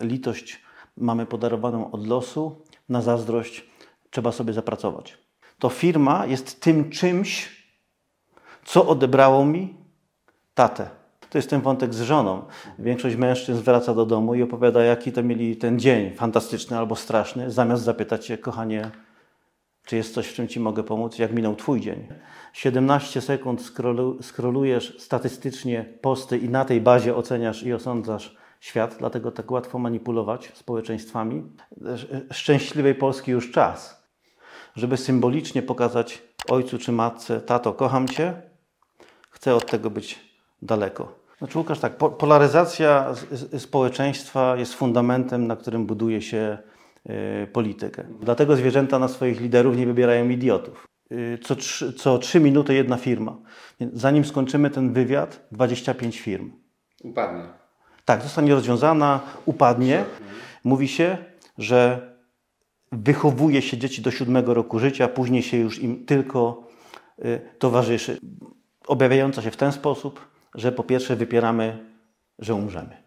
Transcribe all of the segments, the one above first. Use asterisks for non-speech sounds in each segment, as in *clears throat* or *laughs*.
Litość mamy podarowaną od losu, na zazdrość trzeba sobie zapracować. To firma jest tym czymś, co odebrało mi tatę. To jest ten wątek z żoną. Większość mężczyzn wraca do domu i opowiada, jaki to mieli ten dzień, fantastyczny albo straszny, zamiast zapytać się, kochanie, czy jest coś, w czym Ci mogę pomóc, jak minął Twój dzień. 17 sekund scrollu, scrollujesz statystycznie posty i na tej bazie oceniasz i osądzasz świat, dlatego tak łatwo manipulować społeczeństwami. Szczęśliwej Polski już czas, żeby symbolicznie pokazać ojcu czy matce, tato, kocham Cię, chcę od tego być daleko. Znaczy Łukasz, tak, polaryzacja społeczeństwa jest fundamentem, na którym buduje się y, politykę. Dlatego zwierzęta na swoich liderów nie wybierają idiotów. Y, co, co trzy minuty jedna firma. Zanim skończymy ten wywiad, 25 firm. Upadnie. Tak, zostanie rozwiązana, upadnie. Mówi się, że wychowuje się dzieci do siódmego roku życia, później się już im tylko y, towarzyszy. Objawiająca się w ten sposób, że po pierwsze wypieramy, że umrzemy.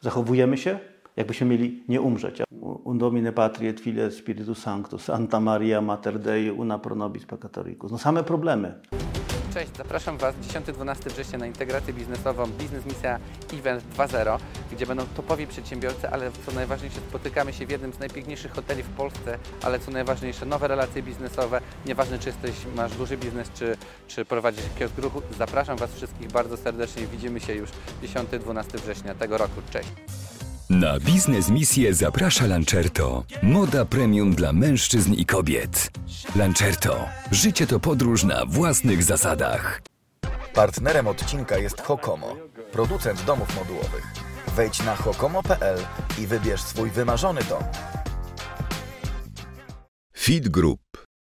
Zachowujemy się, jakbyśmy mieli nie umrzeć. Un domine patrie file spiritus sanctus, Santa Maria Mater Dei, una pro nobis peccatoricus. No same problemy. Cześć, zapraszam Was 10-12 września na integrację biznesową Biznes Misja Event 2.0, gdzie będą topowi przedsiębiorcy, ale co najważniejsze spotykamy się w jednym z najpiękniejszych hoteli w Polsce, ale co najważniejsze nowe relacje biznesowe, nieważne czy jesteś, masz duży biznes, czy, czy prowadzisz kiosk ruchu, zapraszam Was wszystkich bardzo serdecznie, widzimy się już 10-12 września tego roku. Cześć! Na biznes misję zaprasza Lancerto. Moda premium dla mężczyzn i kobiet. Lancerto. Życie to podróż na własnych zasadach. Partnerem odcinka jest Hokomo, producent domów modułowych. Wejdź na hokomo.pl i wybierz swój wymarzony dom. Feed Group.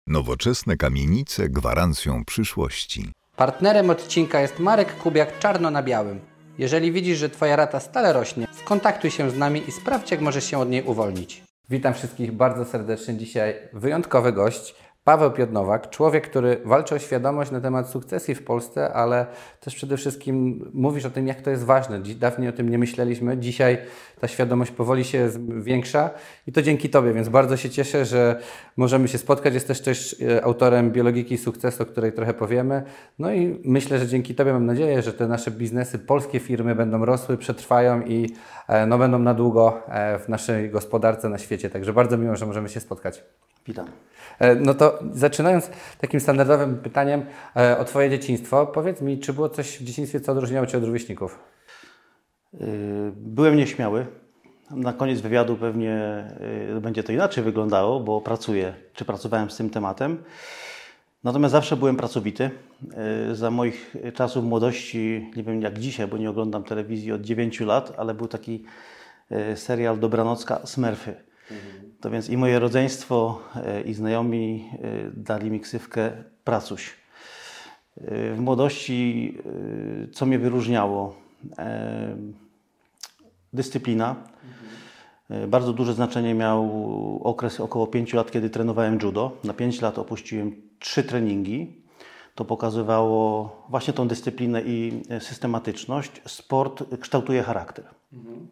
Nowoczesne kamienice gwarancją przyszłości. Partnerem odcinka jest Marek Kubiak czarno na białym. Jeżeli widzisz, że Twoja rata stale rośnie, skontaktuj się z nami i sprawdź, jak możesz się od niej uwolnić. Witam wszystkich bardzo serdecznie. Dzisiaj wyjątkowy gość. Paweł Piodnowak, człowiek, który walczy o świadomość na temat sukcesji w Polsce, ale też przede wszystkim mówisz o tym, jak to jest ważne. Dawniej o tym nie myśleliśmy. Dzisiaj ta świadomość powoli się zwiększa i to dzięki Tobie, więc bardzo się cieszę, że możemy się spotkać. Jesteś też e, autorem Biologiki Sukcesu, o której trochę powiemy. No i myślę, że dzięki Tobie mam nadzieję, że te nasze biznesy, polskie firmy będą rosły, przetrwają i e, no, będą na długo e, w naszej gospodarce na świecie. Także bardzo miło, że możemy się spotkać. Witam. E, no to zaczynając takim standardowym pytaniem e, o Twoje dzieciństwo, powiedz mi, czy było coś w dzieciństwie, co odróżniało Cię od rówieśników? E, byłem nieśmiały. Na koniec wywiadu pewnie będzie to inaczej wyglądało, bo pracuję, czy pracowałem z tym tematem. Natomiast zawsze byłem pracowity. Za moich czasów młodości, nie wiem jak dzisiaj, bo nie oglądam telewizji od 9 lat, ale był taki serial Dobranocka Smurfy. To więc i moje rodzeństwo, e, i znajomi e, dali mi ksywkę Pracuś. E, w młodości, co mnie wyróżniało? Dyscyplina. Bardzo duże znaczenie miał okres około 5 lat, kiedy trenowałem judo. Na 5 lat opuściłem trzy treningi. To pokazywało właśnie tą dyscyplinę i systematyczność. Sport kształtuje charakter. Mhm.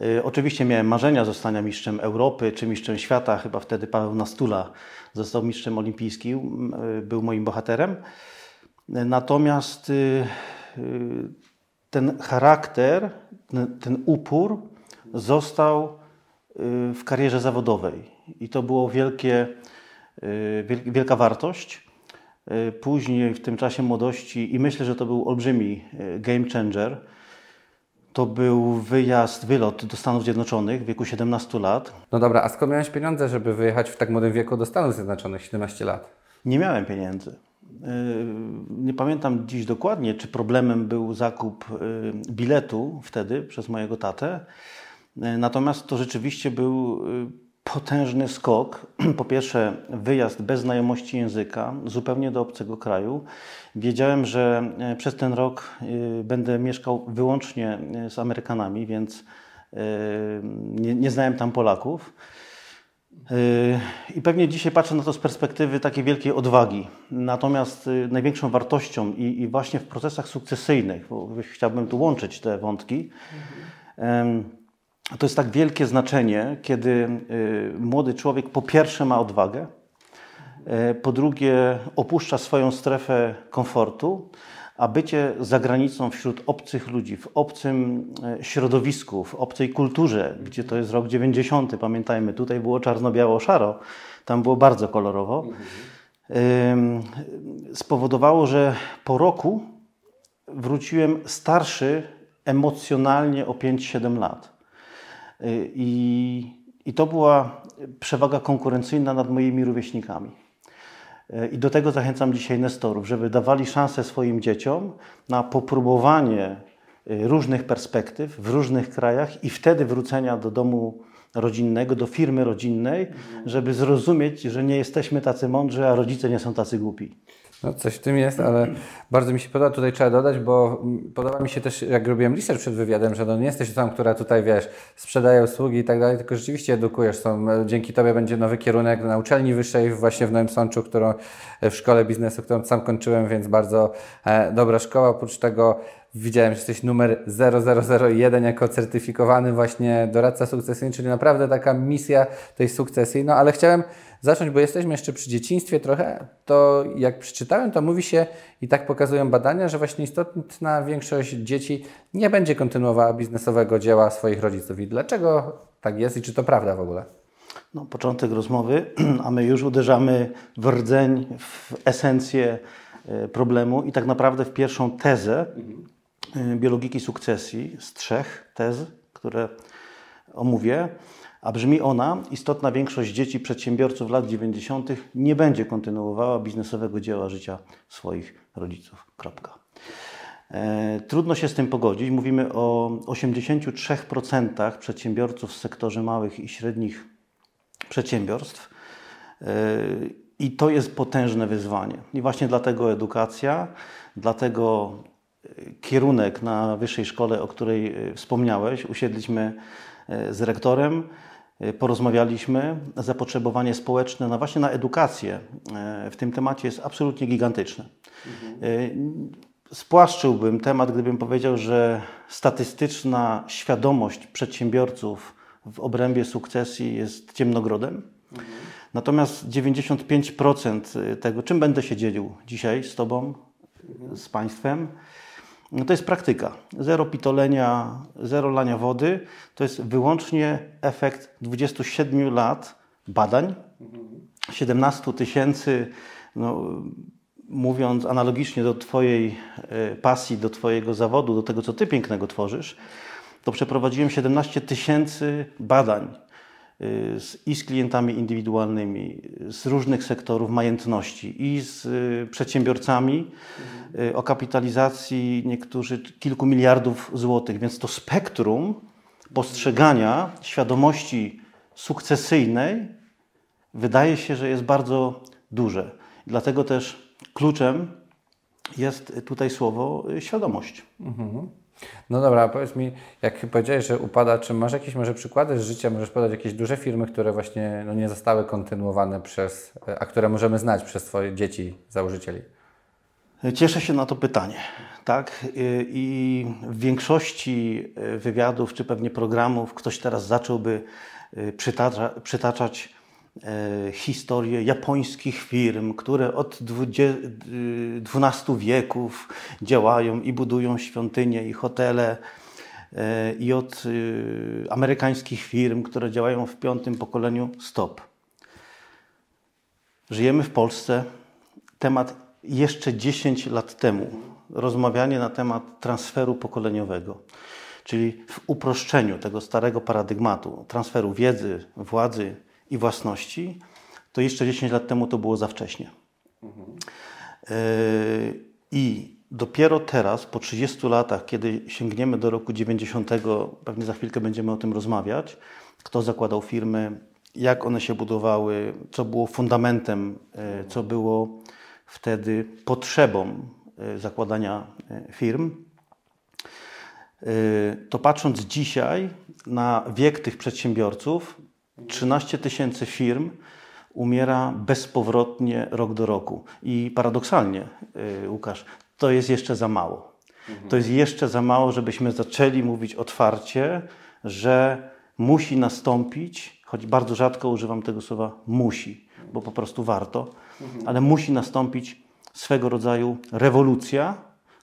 Y, oczywiście miałem marzenia zostania mistrzem Europy czy mistrzem świata. Chyba wtedy Paweł Nastula został mistrzem olimpijskim, y, był moim bohaterem. Natomiast y, ten charakter, ten upór został w karierze zawodowej i to było wielkie, wielka wartość. Później w tym czasie młodości i myślę, że to był olbrzymi game changer to był wyjazd, wylot do Stanów Zjednoczonych w wieku 17 lat. No dobra, a skąd miałeś pieniądze, żeby wyjechać w tak młodym wieku do Stanów Zjednoczonych, 17 lat? Nie miałem pieniędzy. Y, nie pamiętam dziś dokładnie, czy problemem był zakup y, biletu wtedy przez mojego tatę. Y, natomiast to rzeczywiście był potężny skok. *clears throat* Po pierwsze, wyjazd bez znajomości języka, zupełnie do obcego kraju. Wiedziałem, że e, przez ten rok e, będę mieszkał wyłącznie e, z Amerykanami, więc nie, nie znałem tam Polaków. I pewnie dzisiaj patrzę na to z perspektywy takiej wielkiej odwagi. Natomiast największą wartością i, i właśnie w procesach sukcesyjnych, bo chciałbym tu łączyć te wątki, mhm to jest tak wielkie znaczenie, kiedy młody człowiek po pierwsze ma odwagę, po drugie opuszcza swoją strefę komfortu, a bycie za granicą wśród obcych ludzi, w obcym e, środowisku, w obcej kulturze, gdzie to jest rok 90, pamiętajmy, tutaj było czarno-biało-szaro, tam było bardzo kolorowo, spowodowało, że po roku wróciłem starszy emocjonalnie o 5-7 lat. E, I, I to była przewaga konkurencyjna nad moimi rówieśnikami. I do tego zachęcam dzisiaj nestorów, żeby dawali szansę swoim dzieciom na popróbowanie y, różnych perspektyw w różnych krajach i wtedy wrócenia do domu rodzinnego, do firmy rodzinnej, żeby zrozumieć, że nie jesteśmy tacy mądrzy, a rodzice nie są tacy głupi. No coś w tym jest, ale bardzo mi się podoba, tutaj trzeba dodać, bo podoba mi się też, jak robiłem research przed wywiadem, że no nie jesteś tam, która tutaj, wiesz, sprzedaje usługi i tak dalej, tylko rzeczywiście edukujesz. Są, dzięki Tobie będzie nowy kierunek na uczelni wyższej właśnie w Nowym Sączu, którą, w szkole biznesu, którą sam kończyłem, więc bardzo e, dobra szkoła. Oprócz tego widziałem, że jesteś numer 0001 jako certyfikowany właśnie doradca sukcesyjny, czyli naprawdę taka misja tej sukcesji. No ale chciałem zacząć, bo jesteśmy jeszcze przy dzieciństwie trochę, to jak przeczytałem, to mówi się i tak pokazują badania, że właśnie istotna większość dzieci nie będzie kontynuowała biznesowego dzieła swoich rodziców. I dlaczego tak jest i czy to prawda w ogóle? No, początek rozmowy, *clears throat* a my już uderzamy w rdzeń, w esencję e, problemu i tak naprawdę w pierwszą tezę biologiki sukcesji z trzech tez, które omówię. A brzmi ona, istotna większość dzieci przedsiębiorców lat 90. nie będzie kontynuowała biznesowego dzieła życia swoich rodziców. Kropka. E, trudno się z tym pogodzić. Mówimy o 83% przedsiębiorców w sektorze małych i średnich przedsiębiorstw. E, I to jest potężne wyzwanie. I właśnie dlatego edukacja, dlatego kierunek na wyższej szkole, o której e, wspomniałeś, usiedliśmy z rektorem E, porozmawialiśmy. Zapotrzebowanie społeczne no właśnie na edukację e, w tym temacie jest absolutnie gigantyczne. Spłaszczyłbym temat, gdybym powiedział, że statystyczna świadomość przedsiębiorców w obrębie sukcesji jest ciemnogrodem. Natomiast 95% tego, czym będę się dzielił dzisiaj z Tobą, z Państwem, to jest praktyka. Zero pitolenia, zero lania wody. To jest wyłącznie efekt 27 lat badań, 17 tysięcy, no, mówiąc analogicznie do Twojej e, pasji, do Twojego zawodu, do tego, co Ty pięknego tworzysz, to przeprowadziłem 17 tysięcy badań i z klientami indywidualnymi, z różnych sektorów majętności i z y, przedsiębiorcami mhm. o kapitalizacji niektórzy kilku miliardów złotych. Więc to spektrum postrzegania świadomości sukcesyjnej wydaje się, że jest bardzo duże. Dlatego też kluczem jest tutaj słowo świadomość. Mhm. No dobra, powiedz mi, jak powiedziałeś, że upada, czy masz jakieś może przykłady z życia, możesz podać jakieś duże firmy, które właśnie no, nie zostały kontynuowane przez, a które możemy znać przez Twoje dzieci, założycieli? Cieszę się na to pytanie. Tak? I w większości wywiadów, czy pewnie programów, ktoś teraz zacząłby przytacza, przytaczać historię japońskich firm, które od XII wieków działają i budują świątynie i hotele, e, i od e, amerykańskich firm, które działają w piątym pokoleniu. Stop. Żyjemy w Polsce. Temat jeszcze 10 lat temu, rozmawianie na temat transferu pokoleniowego, czyli w uproszczeniu tego starego paradygmatu transferu wiedzy, władzy, i własności, to jeszcze 10 lat temu to było za wcześnie. Mhm. I dopiero teraz, po 30 latach, kiedy sięgniemy do roku 90, pewnie za chwilkę będziemy o tym rozmawiać, kto zakładał firmy, jak one się budowały, co było fundamentem, e, co było wtedy potrzebą e, zakładania firm, to patrząc dzisiaj na wiek tych przedsiębiorców, 13 tysięcy firm umiera bezpowrotnie rok do roku. I paradoksalnie, y, Łukasz, to jest jeszcze za mało. To jest jeszcze za mało, żebyśmy zaczęli mówić otwarcie, że musi nastąpić, choć bardzo rzadko używam tego słowa musi, bo po prostu warto, ale musi nastąpić swego rodzaju rewolucja,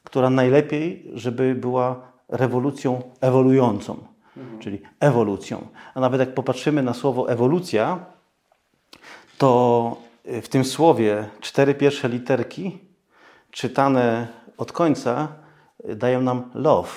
która najlepiej, żeby była rewolucją ewoluującą, czyli ewolucją. A nawet jak popatrzymy na słowo ewolucja, to w tym słowie cztery pierwsze literki czytane od końca dają nam love.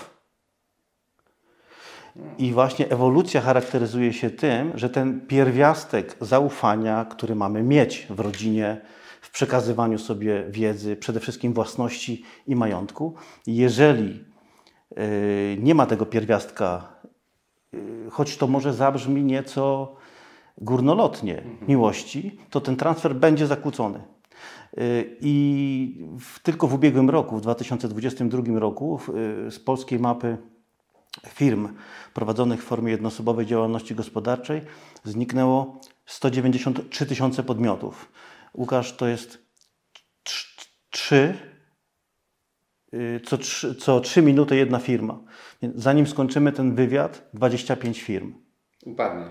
I właśnie ewolucja charakteryzuje się tym, że ten pierwiastek zaufania, który mamy mieć w rodzinie, w przekazywaniu sobie wiedzy, przede wszystkim własności i majątku, jeżeli y, nie ma tego pierwiastka, y, choć to może zabrzmi nieco górnolotnie miłości, to ten transfer będzie zakłócony. Y, I w, tylko w ubiegłym roku, w 2022 roku, z polskiej mapy firm prowadzonych w formie jednoosobowej działalności gospodarczej zniknęło 193 tysiące podmiotów. Łukasz, to jest 3, co, co 3 minuty jedna firma. Zanim skończymy ten wywiad, 25 firm. Upadnie.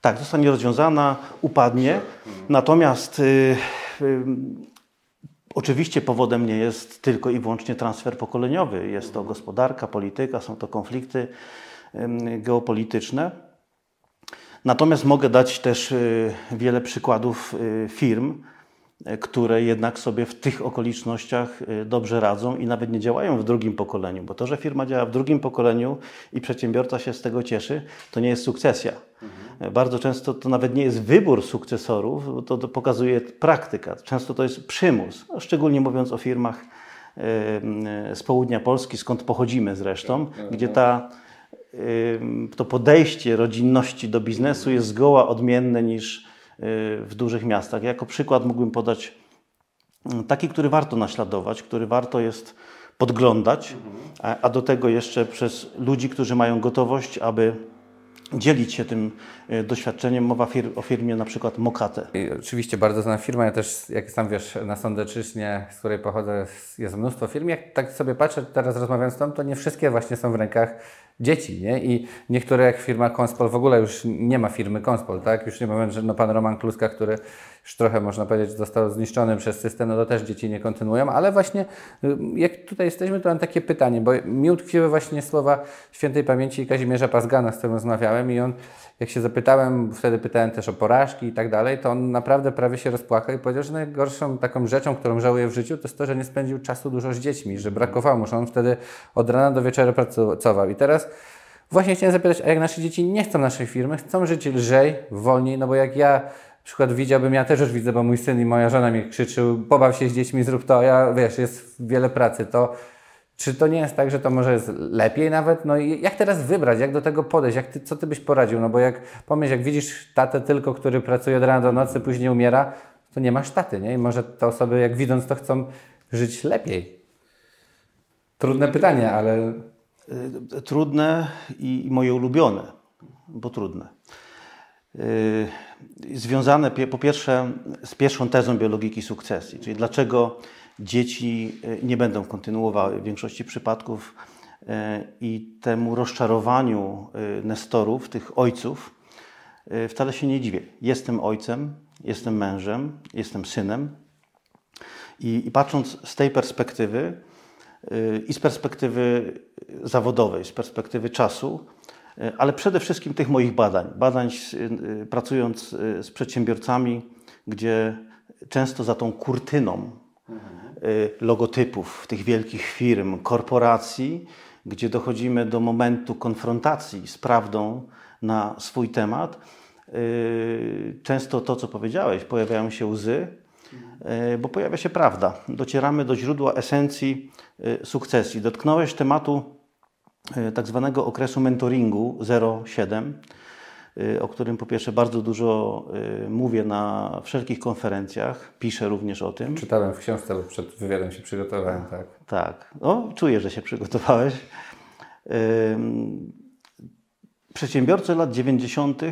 Tak, zostanie rozwiązana, upadnie. Natomiast y, y, Oczywiście powodem nie jest tylko i wyłącznie transfer pokoleniowy. Jest to gospodarka, polityka, są to konflikty geopolityczne. Natomiast mogę dać też y, wiele przykładów y, firm, które jednak sobie w tych okolicznościach y, dobrze radzą i nawet nie działają w drugim pokoleniu, bo to, że firma działa w drugim pokoleniu i przedsiębiorca się z tego cieszy, to nie jest sukcesja. Mhm. Bardzo często to nawet nie jest wybór sukcesorów, to, to pokazuje praktyka. Często to jest przymus, szczególnie mówiąc o firmach z południa Polski, skąd pochodzimy zresztą, tak, gdzie tak. ta, to podejście rodzinności do biznesu jest zgoła odmienne niż w dużych miastach. Jako przykład mógłbym podać mm, taki, który warto naśladować, który warto jest podglądać, a do tego jeszcze przez ludzi, którzy mają gotowość, aby dzielić się tym e, doświadczeniem. Mowa fir o firmie na przykład Mokate. I oczywiście bardzo znana firma. Ja też, jak sam wiesz, na Sądeczyźnie, z której pochodzę, jest mnóstwo firm. Jak tak sobie patrzę, teraz rozmawiam z Tobą, to nie wszystkie właśnie są w rękach dzieci, nie? I niektóre jak firma Konspol w ogóle już nie ma firmy Konspol, tak? Już nie mówiąc, że no pan Roman Kluska, który już trochę można powiedzieć został zniszczony przez system, no to też dzieci nie kontynuują, ale właśnie y, jak tutaj jesteśmy, to mam takie pytanie, bo mi utkwiły właśnie słowa świętej pamięci Kazimierza Pazgana, z którym rozmawiałem i on, jak się zapytałem, wtedy pytałem też o porażki i tak dalej, to on naprawdę prawie się rozpłakał i powiedział, że najgorszą taką rzeczą, którą żałuje w życiu, to jest to, że nie spędził czasu dużo z dziećmi, że brakowało mu, że on wtedy od rana do wieczora pracował. I teraz właśnie chciałem zapytać, a jak nasze dzieci nie chcą naszej firmy, chcą żyć lżej, wolniej, no bo jak ja przykład widziałbym, ja też już widzę, bo mój syn i moja żona mi krzyczył, pobaw się z dziećmi, zrób to, ja wiesz, jest wiele pracy, to czy to nie jest tak, że to może jest lepiej nawet? No i jak teraz wybrać, jak do tego podejść, jak ty, co ty byś poradził? No bo jak pomyśl, jak widzisz tatę tylko, który pracuje od rana do nocy, później umiera, to nie masz taty, nie? I może te osoby, jak widząc to, chcą żyć lepiej. Trudne pytanie, ale... Y, trudne i moje ulubione, bo trudne. Y, związane po pierwsze z pierwszą tezą biologiki sukcesji, czyli dlaczego dzieci y, nie będą kontynuowały w większości przypadków y, i temu rozczarowaniu nestorów, tych ojców, wcale się nie dziwię. Jestem ojcem, jestem mężem, jestem synem i, i patrząc z tej perspektywy i z perspektywy zawodowej, z perspektywy czasu, ale przede wszystkim tych moich badań. Badań e, pracując e, z przedsiębiorcami, gdzie często za tą kurtyną logotypów tych wielkich firm, korporacji, gdzie dochodzimy do momentu konfrontacji z prawdą na swój temat, często to, co powiedziałeś, pojawiają się łzy, bo pojawia się prawda. Docieramy do źródła esencji sukcesji. Dotknąłeś tematu E, tak zwanego okresu mentoringu 07, e, o którym po pierwsze bardzo dużo e, mówię na wszelkich konferencjach, piszę również o tym. Czytałem w książce, bo przed wywiadem się przygotowałem, tak. Tak, no, czuję, że się przygotowałeś. Przedsiębiorcy lat 90.,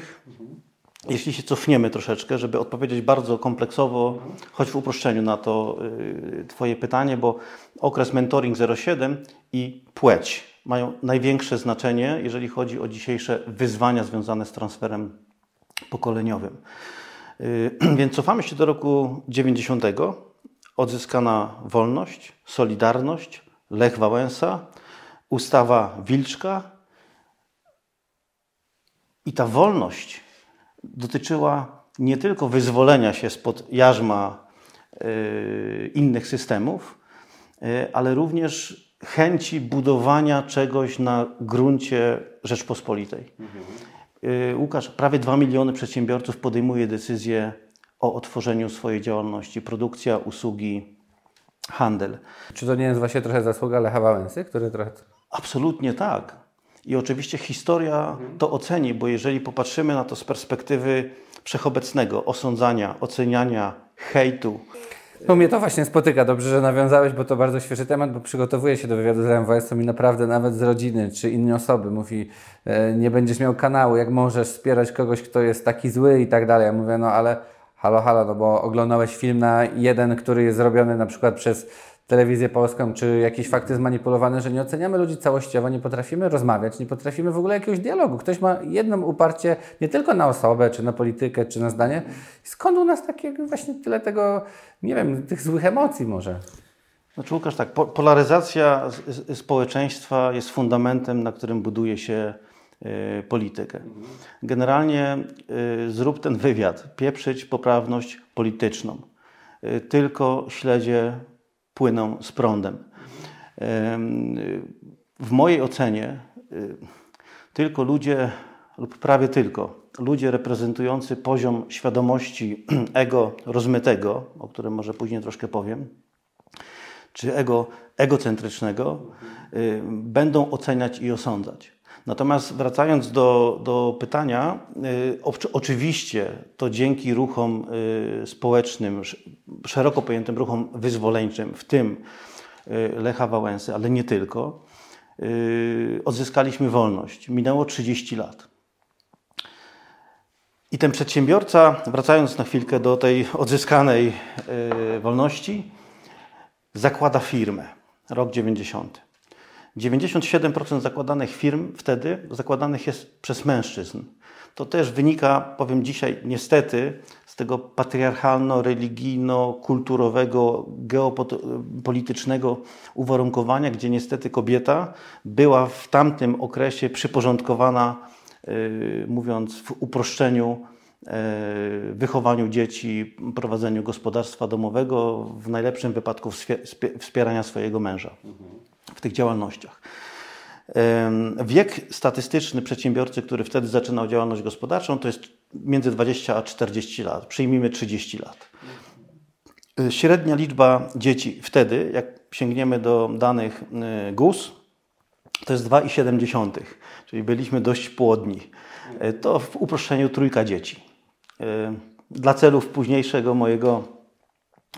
jeśli się cofniemy troszeczkę, żeby odpowiedzieć bardzo kompleksowo, choć w uproszczeniu na to Twoje pytanie, bo okres mentoring 07 i płeć mają największe znaczenie, jeżeli chodzi o dzisiejsze wyzwania związane z transferem pokoleniowym. *clears throat* Więc cofamy się do roku 90. Odzyskana wolność, solidarność, Lech Wałęsa, ustawa Wilczka. I ta wolność dotyczyła nie tylko wyzwolenia się spod jarzma y, innych systemów, y, ale również chęci budowania czegoś na gruncie Rzeczpospolitej. Mhm. Łukasz, prawie 2 miliony przedsiębiorców podejmuje decyzję o otworzeniu swojej działalności, produkcja, usługi, handel. Czy to nie jest właśnie trochę zasługa Lecha Wałęsy, który trochę... Absolutnie tak. I oczywiście historia to oceni, bo jeżeli popatrzymy na to z perspektywy wszechobecnego osądzania, oceniania, hejtu. No mnie to właśnie spotyka. Dobrze, że nawiązałeś, bo to bardzo świeży temat, bo przygotowuję się do wywiadu z MWS-em i naprawdę nawet z rodziny czy innej osoby mówi, e, nie będziesz miał kanału, jak możesz wspierać kogoś, kto jest taki zły i tak dalej. Ja mówię, no ale halo, halo, no bo oglądałeś film na jeden, który jest zrobiony na przykład przez telewizję polską, czy jakieś fakty zmanipulowane, że nie oceniamy ludzi całościowo, nie potrafimy rozmawiać, nie potrafimy w ogóle jakiegoś dialogu. Ktoś ma jedno uparcie nie tylko na osobę, czy na politykę, czy na zdanie. Skąd u nas takie właśnie tyle tego, nie wiem, tych złych emocji może? Znaczy Łukasz, tak, polaryzacja społeczeństwa jest fundamentem, na którym buduje się y, politykę. Generalnie y, zrób ten wywiad, pieprzyć poprawność polityczną. Y, tylko śledzie płyną z prądem. W mojej ocenie y, tylko ludzie, lub prawie tylko, ludzie reprezentujący poziom świadomości *clears throat* ego rozmytego, o którym może później troszkę powiem, czy ego egocentrycznego, y, będą oceniać i osądzać. Natomiast wracając do, do pytania, y, oczywiście to dzięki ruchom y, społecznym, szeroko pojętym ruchom wyzwoleńczym, w tym y, Lecha Wałęsy, ale nie tylko, odzyskaliśmy wolność. Minęło 30 lat. I ten przedsiębiorca, wracając na chwilkę do tej odzyskanej wolności, zakłada firmę. Rok 90. 97% zakładanych firm wtedy zakładanych jest przez mężczyzn. To też wynika, powiem dzisiaj, niestety, z tego patriarchalno-religijno-kulturowego, geopolitycznego uwarunkowania, gdzie niestety kobieta była w tamtym okresie przyporządkowana, yy, mówiąc w uproszczeniu, yy, wychowaniu dzieci, prowadzeniu gospodarstwa domowego, w najlepszym wypadku wspierania swojego męża w tych działalnościach. Wiek statystyczny przedsiębiorcy, który wtedy zaczynał działalność gospodarczą, to jest między 20 a 40 lat. Przyjmijmy 30 lat. Y, średnia liczba dzieci wtedy, jak sięgniemy do danych y, GUS, to jest 2,7, czyli byliśmy dość płodni. Y, to w uproszczeniu trójka dzieci. Dla celów późniejszego mojego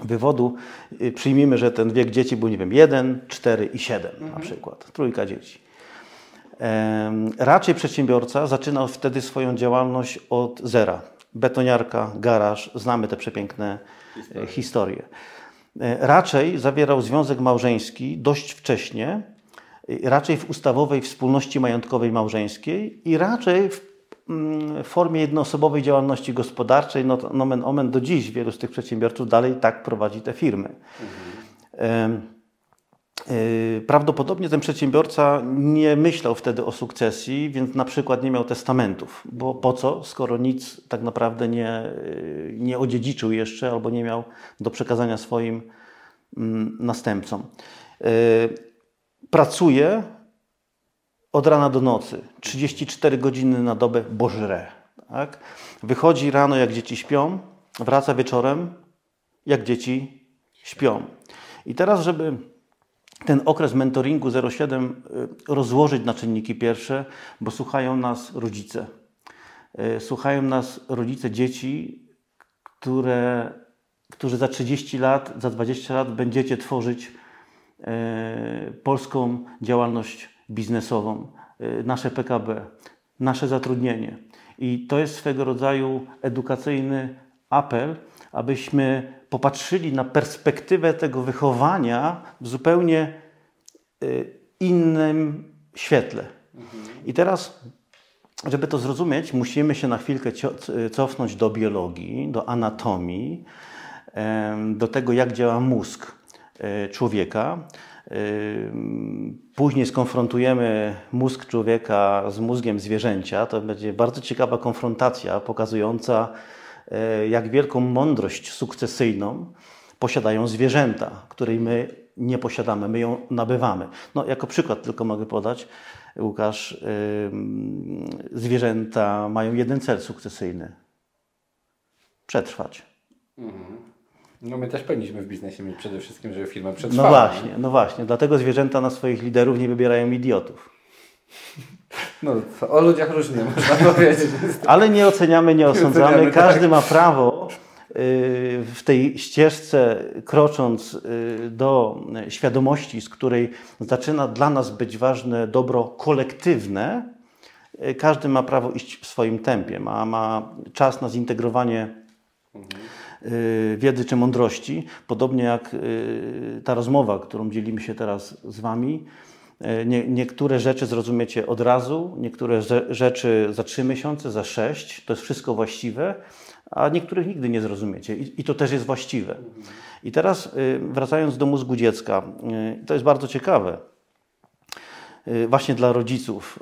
wywodu y, przyjmijmy, że ten wiek dzieci był, nie wiem, 1, 4 i 7 mhm. na przykład, trójka dzieci. Raczej przedsiębiorca zaczynał wtedy swoją działalność od zera. Betoniarka, garaż, znamy te przepiękne e, historie. historie. Raczej zawierał związek małżeński dość wcześnie, raczej w ustawowej wspólności majątkowej małżeńskiej i raczej w w formie jednoosobowej działalności gospodarczej, no, nomen omen do dziś wielu z tych przedsiębiorców dalej tak prowadzi te firmy. Mhm. Prawdopodobnie ten przedsiębiorca nie myślał wtedy o sukcesji, więc na przykład nie miał testamentów, bo po co, skoro nic tak naprawdę nie, e, nie odziedziczył jeszcze albo nie miał do przekazania swoim mm, następcom. E, pracuje od rana do nocy, 34 godziny na dobę, bożre. Tak? Wychodzi rano, jak dzieci śpią, wraca wieczorem, jak dzieci śpią. I teraz, żeby ten okres mentoringu 07 y, rozłożyć na czynniki pierwsze, bo słuchają nas rodzice. Y, słuchają nas rodzice dzieci, które, którzy za 30 lat, za 20 lat będziecie tworzyć y, polską działalność biznesową, y, nasze PKB, nasze zatrudnienie. I to jest swego rodzaju edukacyjny apel, abyśmy popatrzyli na perspektywę tego wychowania w zupełnie y, innym świetle. I teraz, żeby to zrozumieć, musimy się na chwilkę cofnąć do biologii, do anatomii, do tego, jak działa mózg e, człowieka. Później skonfrontujemy mózg człowieka z mózgiem zwierzęcia. To będzie bardzo ciekawa konfrontacja, pokazująca, e, jak wielką mądrość sukcesyjną posiadają zwierzęta, której my nie posiadamy, my ją nabywamy. No, jako przykład tylko mogę podać, Łukasz, zwierzęta mają jeden cel sukcesyjny przetrwać. No my też powinniśmy w biznesie mieć przede wszystkim, żeby firma przetrwała. No właśnie, no właśnie. Dlatego zwierzęta na swoich liderów nie wybierają idiotów. No, o ludziach różnie można *laughs* powiedzieć. Ale nie oceniamy, nie osądzamy. oceniamy, Każdy tak. ma prawo y, w tej ścieżce, krocząc y, do świadomości, z której zaczyna dla nas być ważne dobro kolektywne, y, każdy ma prawo iść w swoim tempie. Ma, ma czas na zintegrowanie y, wiedzy czy mądrości, podobnie jak y, ta rozmowa, którą dzielimy się teraz z Wami. Y, Nie, niektóre rzeczy zrozumiecie od razu, niektóre rze- rzeczy za trzy miesiące, za sześć, to jest wszystko właściwe, a niektórych nigdy nie zrozumiecie i, i to też jest właściwe. I teraz y, wracając do mózgu dziecka, y, to jest bardzo ciekawe y, właśnie dla rodziców,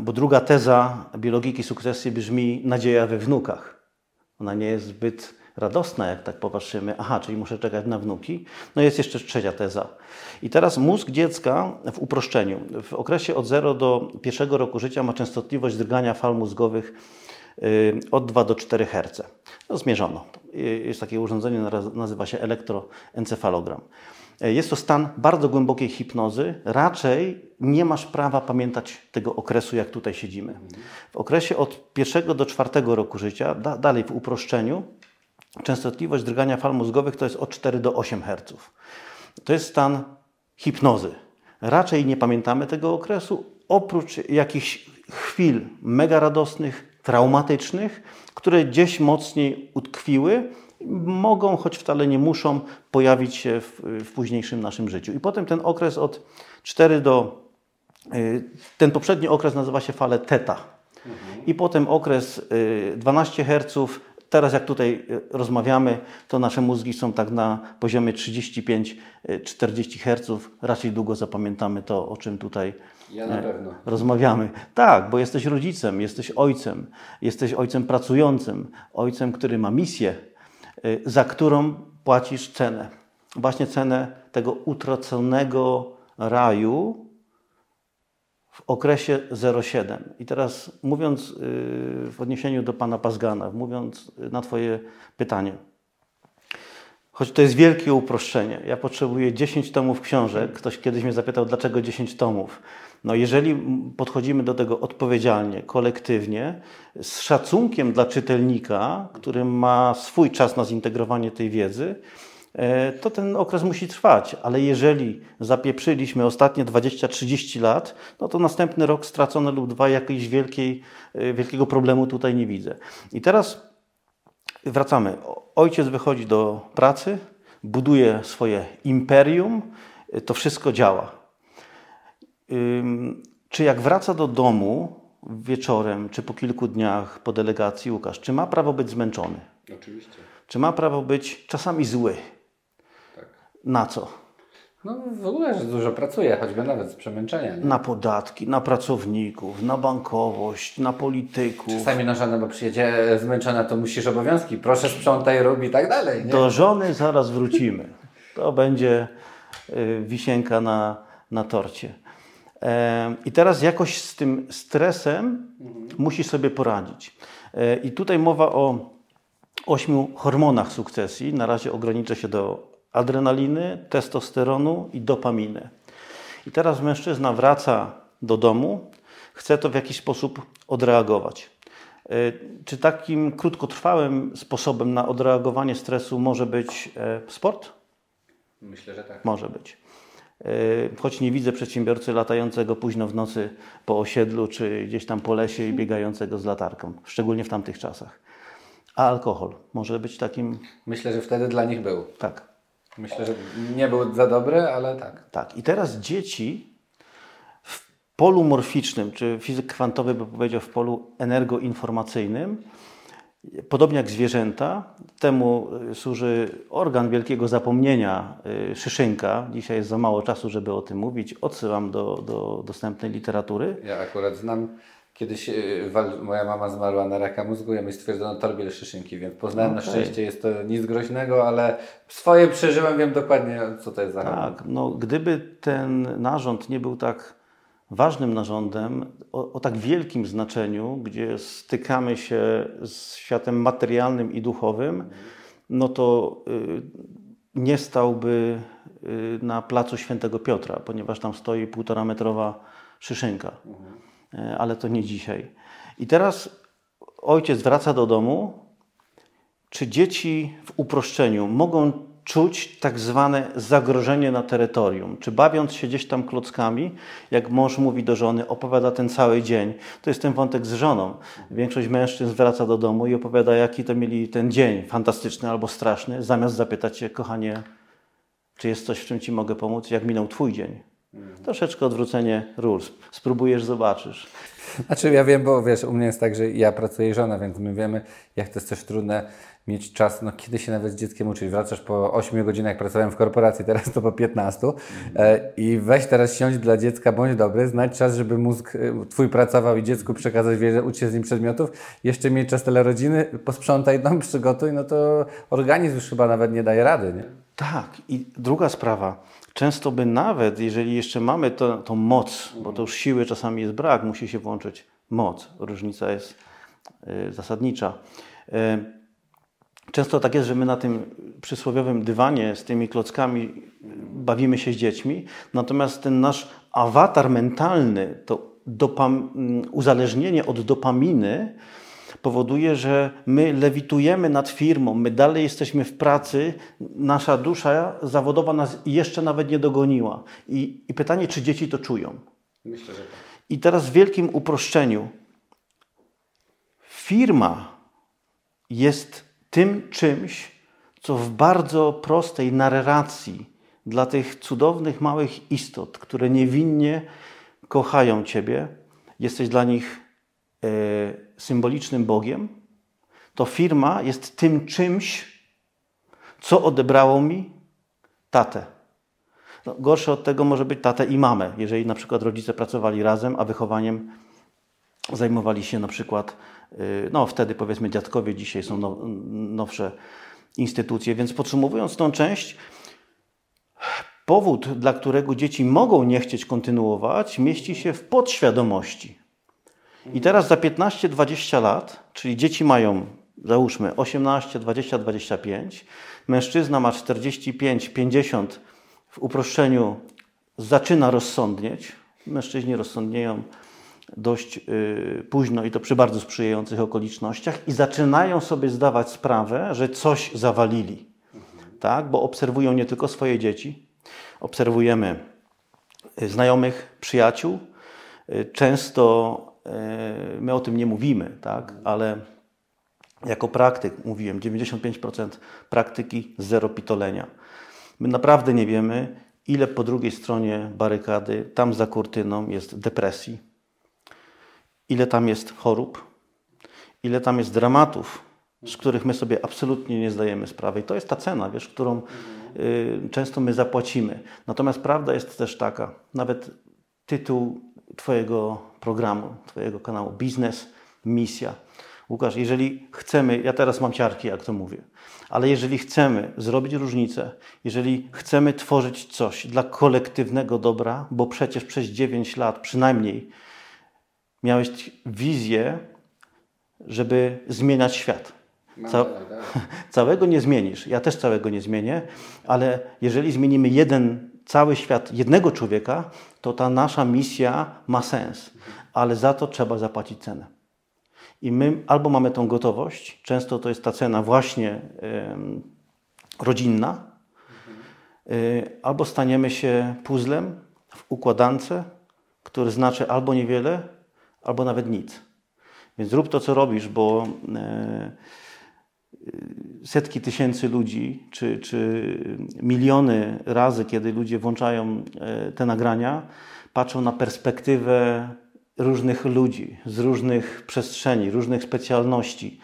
bo druga teza biologiki sukcesji brzmi nadzieja we wnukach. Ona nie jest zbyt radosna, jak tak popatrzymy. Aha, czyli muszę czekać na wnuki. No jest jeszcze trzecia teza. I teraz mózg dziecka w uproszczeniu. W okresie od 0 do pierwszego roku życia ma częstotliwość drgania fal mózgowych y, od 2 do 4 Hz. No, zmierzono. Y, Jest takie urządzenie, nazywa się elektroencefalogram. Y, Jest to stan bardzo głębokiej hipnozy. Raczej nie masz prawa pamiętać tego okresu, jak tutaj siedzimy. W okresie od pierwszego do czwartego roku życia, da, dalej w uproszczeniu, częstotliwość drgania fal mózgowych to jest od 4 do 8 Hz. To jest stan hipnozy. Raczej nie pamiętamy tego okresu, oprócz jakichś chwil mega radosnych, traumatycznych, które gdzieś mocniej utkwiły, mogą, choć wcale nie muszą, pojawić się w, w późniejszym naszym życiu. I potem ten okres od 4 do Y, Ten poprzedni okres nazywa się fale teta. I potem okres y, 12 Hz. Teraz jak tutaj y, rozmawiamy, to nasze mózgi są tak na poziomie 35-40 Hz. Raczej długo zapamiętamy to, o czym tutaj Ja pewno. rozmawiamy. Tak, bo jesteś rodzicem, jesteś ojcem, jesteś ojcem pracującym, ojcem, który ma misję, za którą płacisz cenę. Właśnie cenę tego utraconego raju w okresie 07. I teraz mówiąc y, w odniesieniu do pana Pazgana, mówiąc y, na twoje pytanie, Choć to jest wielkie uproszczenie. Ja potrzebuję 10 tomów książek. Ktoś kiedyś mnie zapytał, dlaczego 10 tomów. No jeżeli podchodzimy do tego odpowiedzialnie, kolektywnie, z szacunkiem dla czytelnika, który ma swój czas na zintegrowanie tej wiedzy, to ten okres musi trwać. Ale jeżeli zapieprzyliśmy ostatnie 20-30 lat, no to następny rok stracony lub dwa jakiejś wielkiej, e, wielkiego problemu tutaj nie widzę. I teraz Wracamy. Ojciec wychodzi do pracy, buduje swoje imperium, y, to wszystko działa. Czy jak wraca do domu wieczorem, czy po kilku dniach po delegacji, Łukasz, czy ma prawo być zmęczony? Oczywiście. Czy ma prawo być czasami zły? Na co? No w ogóle, że dużo pracuje, choćby nawet z przemęczenia. Nie? Na podatki, na pracowników, na bankowość, na polityków. Czasami na żonę, bo przyjedzie zmęczona, to musisz obowiązki. Proszę sprzątaj, rób i tak dalej. Nie? Do żony zaraz wrócimy. To będzie y, wisienka na, na torcie. E, I teraz jakoś z tym stresem musi sobie poradzić. E, I tutaj mowa o ośmiu hormonach sukcesji. Na razie ograniczę się do adrenaliny, testosteronu i dopaminy. I teraz mężczyzna wraca do domu, chce to w jakiś sposób odreagować. E, Czy takim krótkotrwałym sposobem na odreagowanie stresu może być e, sport? Myślę, że tak. Może być. E, Choć nie widzę przedsiębiorcy latającego późno w nocy po osiedlu czy gdzieś tam po lesie i biegającego z latarką, szczególnie w tamtych czasach. A alkohol może być takim, Myślę, że wtedy dla nich był. tak, Myślę, że nie był za dobry, ale tak. Tak, i teraz dzieci w polu morficznym, czy fizyk kwantowy by powiedział w polu energoinformacyjnym, Podobnie jak zwierzęta, temu y, służy organ wielkiego zapomnienia, y, szyszynka. Dzisiaj jest za mało czasu, żeby o tym mówić. Odsyłam do, do dostępnej literatury. Ja akurat znam, kiedyś y, moja mama zmarła na raka mózgu, ja mi stwierdzono torbiel szyszynki, więc poznałem okay. na szczęście, jest to nic groźnego, ale swoje przeżyłem, wiem dokładnie co to jest za Tak, no gdyby ten narząd nie był tak ważnym narządem o, o, tak wielkim znaczeniu, gdzie stykamy się z światem materialnym i duchowym, no to y, nie stałby y, na placu Świętego Piotra, ponieważ tam stoi półtora metrowa szyszynka. Y, ale to nie dzisiaj. I teraz ojciec wraca do domu. Czy dzieci w uproszczeniu mogą czuć tak zwane zagrożenie na terytorium. Czy bawiąc się gdzieś tam klockami, jak mąż mówi do żony, opowiada ten cały dzień. To jest ten wątek z żoną. Większość mężczyzn wraca do domu i opowiada, jaki to mieli ten dzień, fantastyczny albo straszny, zamiast zapytać się, kochanie, czy jest coś, w czym ci mogę pomóc, jak minął twój dzień. Troszeczkę odwrócenie ról. Spróbujesz, zobaczysz. Znaczy ja wiem, bo wiesz, u mnie jest tak, że ja pracuję i żona, więc my wiemy, jak to jest też trudne mieć czas, no kiedy się nawet z dzieckiem uczyć. Wracasz po 8 godzinach, pracowałem w korporacji, teraz to po 15 e, i weź teraz siąść dla dziecka, bądź dobry, znajdź czas, żeby mózg e, twój pracował i dziecku przekazać wiedzę, uczyć się z nim przedmiotów, jeszcze mieć czas dla rodziny, posprzątaj dom, *laughs* przygotuj, no to organizm już chyba nawet nie daje rady, nie? Tak i druga sprawa, często by nawet, jeżeli jeszcze mamy to, tą moc, bo to już siły czasami jest brak, musi się włączyć moc, różnica jest y, zasadnicza. Często tak jest, że my na tym przysłowiowym dywanie z tymi klockami bawimy się z dziećmi, natomiast ten nasz awatar mentalny, to uzależnienie od dopaminy powoduje, że my lewitujemy nad firmą, my dalej jesteśmy w pracy, nasza dusza zawodowa nas jeszcze nawet nie dogoniła. I, i pytanie, czy dzieci to czują? Myślę, że tak. I teraz w wielkim uproszczeniu. Firma jest tym czymś, co w bardzo prostej narracji dla tych cudownych małych istot, które niewinnie kochają Ciebie, jesteś dla nich e, symbolicznym Bogiem, to firma jest tym czymś, co odebrało mi tatę. No, gorsze od tego może być tatę i mamę, jeżeli na przykład rodzice pracowali razem, a wychowaniem zajmowali się na przykład no wtedy powiedzmy dziadkowie, dzisiaj są now, nowsze instytucje. Więc podsumowując tą część, powód, dla którego dzieci mogą nie chcieć kontynuować, mieści się w podświadomości. I teraz za 15-20 lat, czyli dzieci mają, załóżmy, 18, 20, 25, mężczyzna ma 45, 50, w uproszczeniu zaczyna rozsądnieć. Mężczyźni rozsądnieją dość y, późno i to przy bardzo sprzyjających okolicznościach i zaczynają sobie zdawać sprawę, że coś zawalili. Tak? Bo obserwują nie tylko swoje dzieci, obserwujemy y, znajomych, przyjaciół. Y, często my o tym nie mówimy, tak? ale jako praktyk mówiłem 95% praktyki, zero pitolenia. My naprawdę nie wiemy, ile po drugiej stronie barykady, tam za kurtyną jest depresji, ile tam jest chorób, ile tam jest dramatów, z których my sobie absolutnie nie zdajemy sprawy. I to jest ta cena, wiesz, którą y, często my zapłacimy. Natomiast prawda jest też taka, nawet tytuł Twojego programu, Twojego kanału, biznes, misja. Łukasz, jeżeli chcemy, ja teraz mam ciarki, jak to mówię, ale jeżeli chcemy zrobić różnicę, jeżeli chcemy tworzyć coś dla kolektywnego dobra, bo przecież przez 9 lat przynajmniej miałeś wizję, żeby zmieniać świat. Ca *laughs* całego nie zmienisz. Ja też całego nie zmienię, ale jeżeli zmienimy jeden, cały świat jednego człowieka, to ta nasza misja ma sens. Ale za to trzeba zapłacić cenę. I my albo mamy tą gotowość, często to jest ta cena właśnie y, rodzinna, y, albo staniemy się puzzlem w układance, który znaczy albo niewiele, albo nawet nic. Więc zrób to, co robisz, bo e, setki tysięcy ludzi, czy, czy miliony razy, kiedy ludzie włączają e, te nagrania, patrzą na perspektywę różnych ludzi, z różnych przestrzeni, różnych specjalności.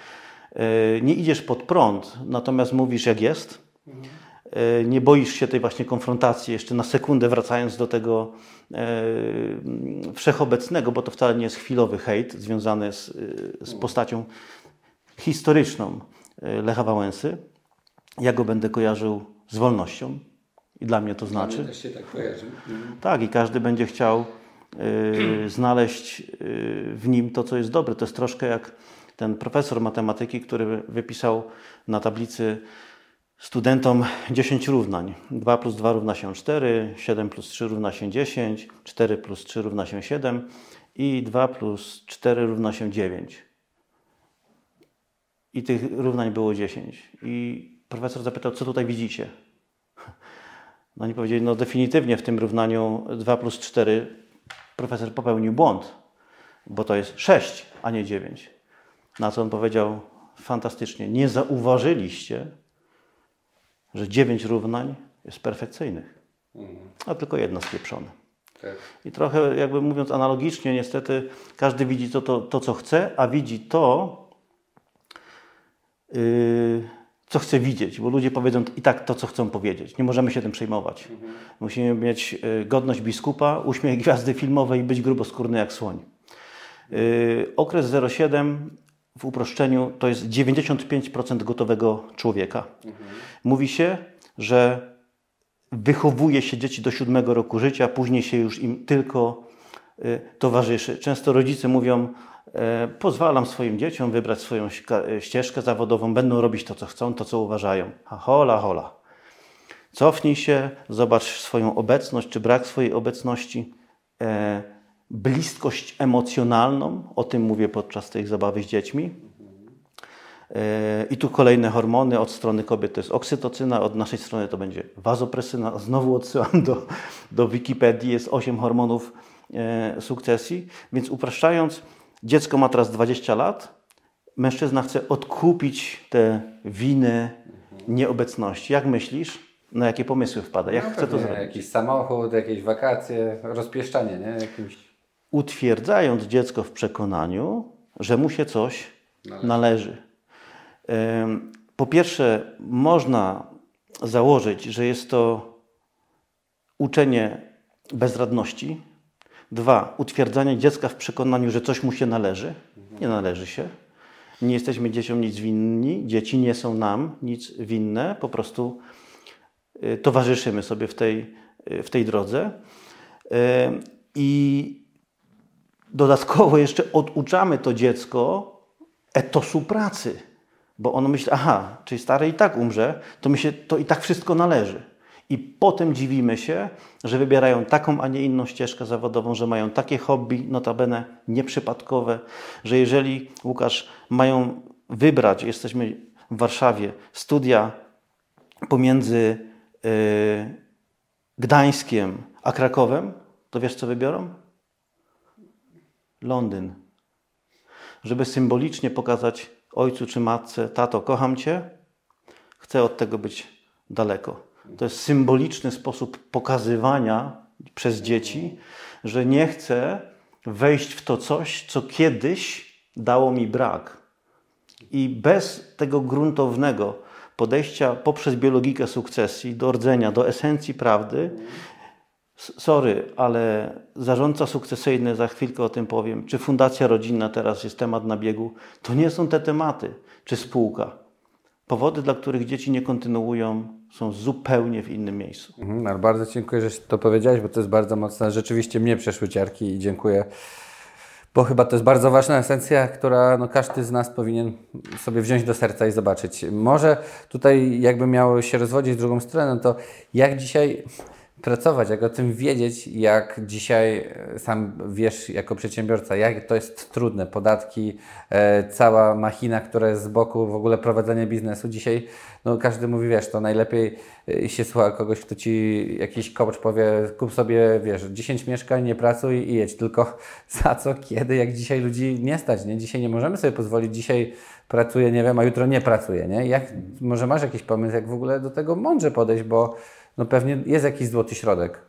E, nie idziesz pod prąd, natomiast mówisz jak jest. E, nie boisz się tej właśnie konfrontacji, jeszcze na sekundę wracając do tego e, wszechobecnego, bo to wcale nie jest chwilowy hejt związany z, z postacią historyczną Lecha Wałęsy. Ja go będę kojarzył z wolnością i dla mnie to znaczy. Też się tak kojarzy. Mhm. Tak, i każdy będzie chciał y, znaleźć y, w nim to, co jest dobre. To jest troszkę jak ten profesor matematyki, który wypisał na tablicy studentom 10 równań. 2 plus 2 równa się 4, 7 plus 3 równa się 10, 4 plus 3 równa się 7 i 2 plus 4 równa się 9. I tych równań było 10. I profesor zapytał, co tutaj widzicie? No oni powiedzieli, no definitywnie w tym równaniu 2 plus 4 profesor popełnił błąd, bo to jest 6, a nie 9. Na co on powiedział fantastycznie, nie zauważyliście, że 9 równań jest perfekcyjnych, a tylko jedno spieprzone. Tak. I trochę jakby mówiąc analogicznie, niestety każdy widzi to, to, to co chce, a widzi to, yy, co chce widzieć, bo ludzie powiedzą i tak to, co chcą powiedzieć. Nie możemy się tym przejmować. Mhm. Musimy mieć y, godność biskupa, uśmiech gwiazdy filmowej i być gruboskórny jak słoń. Yy, okres 07 w uproszczeniu to jest 95% gotowego człowieka. Mhm. Mówi się, że wychowuje się dzieci do siódmego roku życia, później się już im tylko y, towarzyszy. Często rodzice mówią, E, pozwalam swoim dzieciom wybrać swoją ścieżkę zawodową, będą robić to, co chcą, to, co uważają. A hola, hola. Cofnij się, zobacz swoją obecność, czy brak swojej obecności, e, bliskość emocjonalną, o tym mówię podczas tej zabawy z dziećmi. E, I tu kolejne hormony od strony kobiet to jest oksytocyna, od naszej strony to będzie wazopresyna. Znowu odsyłam do, do Wikipedii, jest 8 hormonów e, sukcesji. Więc upraszczając, Dziecko ma teraz 20 lat, mężczyzna chce odkupić te winy nieobecności. Jak myślisz? Na jakie pomysły wpada? Jak no, chce to zrobić? Jakiś samochód, jakieś wakacje, rozpieszczanie, nie? Jakimś... Utwierdzając dziecko w przekonaniu, że mu się coś należy. należy. Po pierwsze, można założyć, że jest to uczenie bezradności, Dwa, utwierdzanie dziecka w przekonaniu, że coś mu się należy. Nie należy się. Nie jesteśmy dzieciom nic winni, dzieci nie są nam nic winne, po prostu y, towarzyszymy sobie w tej, y, w tej drodze. I dodatkowo jeszcze oduczamy to dziecko etosu pracy, bo ono myśli, aha, czyli stary i tak umrze, to mi się to i tak wszystko należy. I potem dziwimy się, że wybierają taką, a nie inną ścieżkę zawodową, że mają takie hobby, notabene nieprzypadkowe, że jeżeli, Łukasz, mają wybrać, jesteśmy w Warszawie, studia pomiędzy yy, Gdańskiem a Krakowem, to wiesz, co wybiorą? Londyn. Żeby symbolicznie pokazać ojcu czy matce, tato, kocham cię, chcę od tego być daleko. To jest symboliczny sposób pokazywania przez dzieci, że nie chcę wejść w to coś, co kiedyś dało mi brak. I bez tego gruntownego podejścia poprzez biologikę sukcesji do rdzenia, do esencji prawdy, sorry, ale zarządca sukcesyjny, za chwilkę o tym powiem, czy fundacja rodzinna teraz jest temat na biegu, to nie są te tematy, czy spółka. Powody, dla których dzieci nie kontynuują, są zupełnie w innym miejscu. Mhm, bardzo dziękuję, że to powiedziałeś, bo to jest bardzo mocne. Rzeczywiście mnie przeszły ciarki i dziękuję, bo chyba to jest bardzo ważna esencja, która no, każdy z nas powinien sobie wziąć do serca i zobaczyć. Może tutaj jakby miało się rozwodzić w drugą stronę, to jak dzisiaj pracować, jak o tym wiedzieć, jak dzisiaj e, sam wiesz jako przedsiębiorca, jak to jest trudne, podatki, e, cała machina, która jest z boku, w ogóle prowadzenie biznesu. Dzisiaj no, każdy mówi, wiesz, to najlepiej e, się słucha kogoś, kto Ci jakiś coach powie, kup sobie, wiesz, 10 mieszkań, nie pracuj i jedź, tylko *laughs* za co, kiedy, jak dzisiaj ludzi nie stać, nie? Dzisiaj nie możemy sobie pozwolić, dzisiaj pracuję, nie wiem, a jutro nie pracuję, nie? Jak, może masz jakiś pomysł, jak w ogóle do tego mądrze podejść, bo no pewnie jest jakiś złoty środek.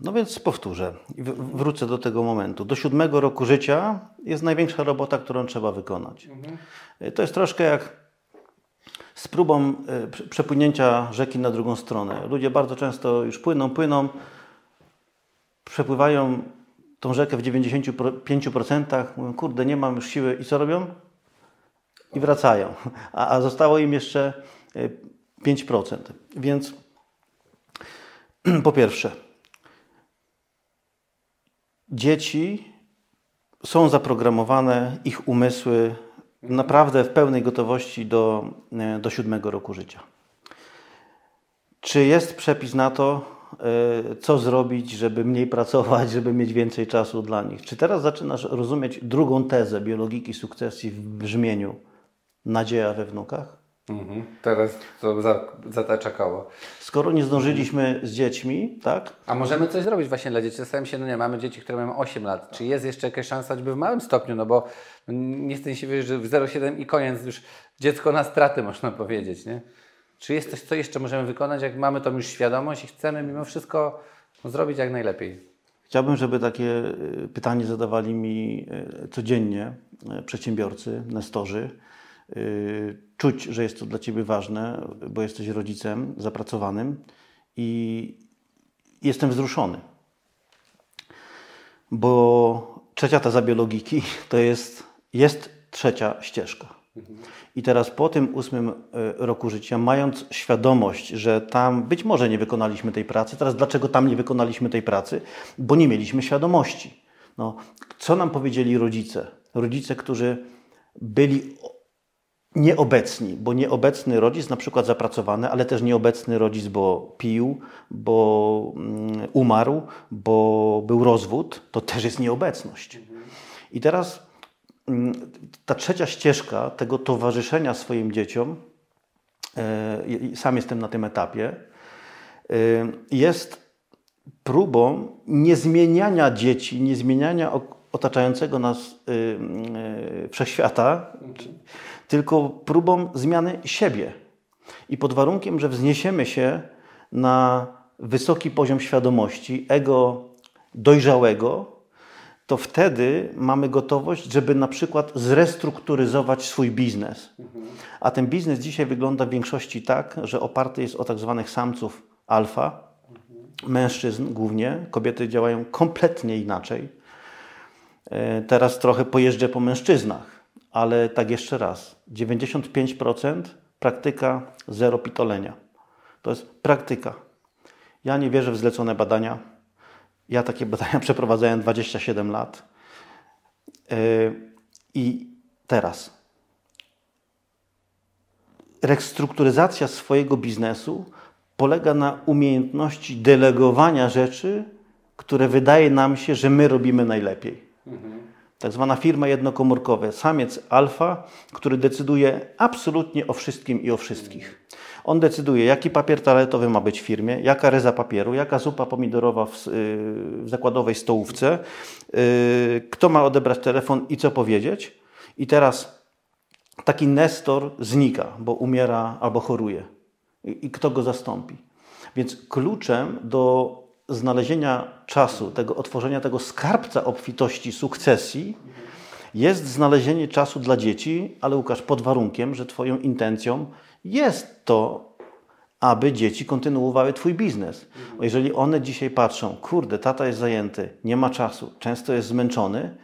No więc powtórzę i wrócę do tego momentu. Do siódmego roku życia jest największa robota, którą trzeba wykonać. Y, To jest troszkę jak z próbą prze- przepłynięcia rzeki na drugą stronę. Ludzie bardzo często już płyną, płyną, przepływają tą rzekę w 95%, mówią, kurde, nie mam już siły i co robią? I wracają. A, a zostało im jeszcze y, 5%. Więc *clears throat* po pierwsze, dzieci są zaprogramowane, ich umysły naprawdę w pełnej gotowości do, e, do siódmego roku życia. Czy jest przepis na to, e, co zrobić, żeby mniej pracować, żeby mieć więcej czasu dla nich? Czy teraz zaczynasz rozumieć drugą tezę biologiki sukcesji w brzmieniu nadzieja we wnukach? Mhm. Teraz to za, zatacza koło. Skoro nie zdążyliśmy z dziećmi, tak? A możemy coś zrobić właśnie dla dzieci? Zastanawiam się, no nie, mamy dzieci, które mają 8 lat. Czy jest jeszcze jakaś szansa, choćby w małym stopniu? No bo nie chcę się że w 0,7 i koniec już dziecko na straty, *laughs* można powiedzieć, nie? Czy jest coś, co jeszcze możemy wykonać, jak mamy tą już świadomość i chcemy mimo wszystko zrobić jak najlepiej? Chciałbym, żeby takie y, pytanie zadawali mi y, codziennie y, przedsiębiorcy, nestorzy. Y, Czuć, że jest to dla Ciebie ważne, bo jesteś rodzicem zapracowanym i jestem wzruszony. Bo trzecia teza biologiki *laughs* to jest, jest trzecia ścieżka. I teraz po tym ósmym y, roku życia, mając świadomość, że tam być może nie wykonaliśmy tej pracy, teraz dlaczego tam nie wykonaliśmy tej pracy? Bo nie mieliśmy świadomości. No, co nam powiedzieli rodzice? Rodzice, którzy byli nieobecni, bo nieobecny rodzic, na przykład zapracowany, ale też nieobecny rodzic, bo pił, bo mm, umarł, bo był rozwód, to też jest nieobecność. I teraz mm, ta trzecia ścieżka tego towarzyszenia swoim dzieciom, e, sam jestem na tym etapie, e, jest próbą niezmieniania dzieci, niezmieniania otaczającego nas y, y, wszechświata, tylko próbą zmiany siebie. I pod warunkiem, że wzniesiemy się na wysoki poziom świadomości, ego dojrzałego, to wtedy mamy gotowość, żeby na przykład zrestrukturyzować swój biznes. A ten biznes dzisiaj wygląda w większości tak, że oparty jest o tak zwanych samców alfa, mężczyzn głównie. Kobiety działają kompletnie inaczej. E, Teraz trochę pojeżdżę po mężczyznach, ale tak jeszcze raz. 95% praktyka, zero pitolenia. To jest praktyka. Ja nie wierzę w zlecone badania. Ja takie badania *laughs* przeprowadzałem 27 lat. E, I teraz restrukturyzacja swojego biznesu polega na umiejętności delegowania rzeczy, które wydaje nam się, że my robimy najlepiej. Tak zwana firma jednokomórkowa, samiec alfa, który decyduje absolutnie o wszystkim i o wszystkich. On decyduje, jaki papier toaletowy ma być w firmie, jaka reza papieru, jaka zupa pomidorowa w, yy, w zakładowej stołówce, yy, kto ma odebrać telefon i co powiedzieć. I teraz taki nestor znika, bo umiera albo choruje. I, i kto go zastąpi? Więc kluczem do znalezienia czasu, tego otworzenia tego skarbca obfitości sukcesji jest znalezienie czasu dla dzieci, ale Łukasz, pod warunkiem, że Twoją intencją jest to, aby dzieci kontynuowały Twój biznes. Bo jeżeli one dzisiaj patrzą, kurde, tata jest zajęty, nie ma czasu, często jest zmęczony,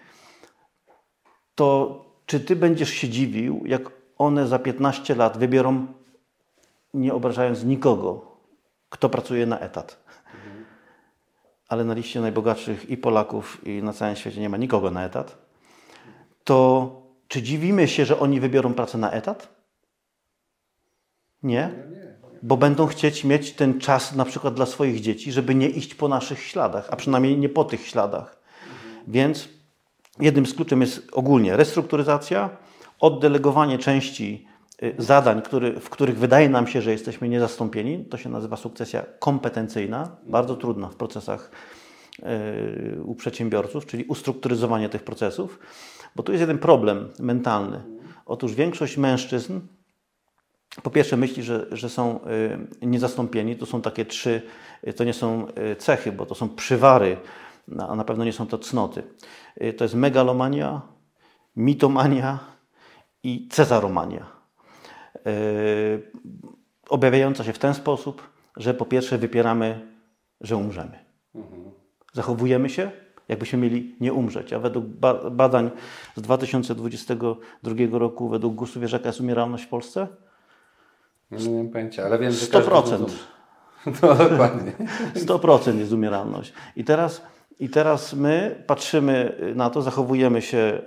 to czy Ty będziesz się dziwił, jak one za 15 lat wybiorą, nie obrażając nikogo, kto pracuje na etat. Ale na liście najbogatszych i Polaków, i na całym świecie nie ma nikogo na etat. To czy dziwimy się, że oni wybiorą pracę na etat? Nie. Bo będą chcieć mieć ten czas na przykład dla swoich dzieci, żeby nie iść po naszych śladach, a przynajmniej nie po tych śladach. Więc jednym z kluczem jest ogólnie restrukturyzacja, oddelegowanie części zadań, który, w których wydaje nam się, że jesteśmy niezastąpieni. To się nazywa sukcesja kompetencyjna, bardzo trudna w procesach y, u przedsiębiorców, czyli ustrukturyzowanie tych procesów. Bo tu jest jeden problem mentalny. Otóż większość mężczyzn po pierwsze myśli, że, że są y, niezastąpieni. To są takie trzy, y, to nie są y, cechy, bo to są przywary, a na pewno nie są to cnoty. To jest megalomania, mitomania i cezaromania. Objawiająca się w ten sposób, że po pierwsze wypieramy, że umrzemy. Zachowujemy się, jakbyśmy mieli nie umrzeć. A według badań z 2022 roku, według GUS-u, wiesz jaka jest umieralność w Polsce? Nie mam pojęcia, ale wiem, że 100%. *laughs* No, dokładnie. 100% jest umieralność. I teraz, I teraz my patrzymy na to, zachowujemy się,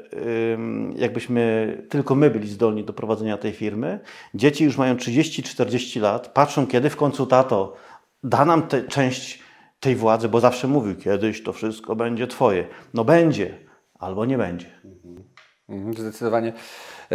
jakbyśmy tylko my byli zdolni do prowadzenia tej firmy. Dzieci już mają 30-40 lat, patrzą, kiedy w końcu tato da nam tę część tej władzy, bo zawsze mówił, kiedyś to wszystko będzie Twoje. No będzie, albo nie będzie. Mhm, zdecydowanie, e, Paweł,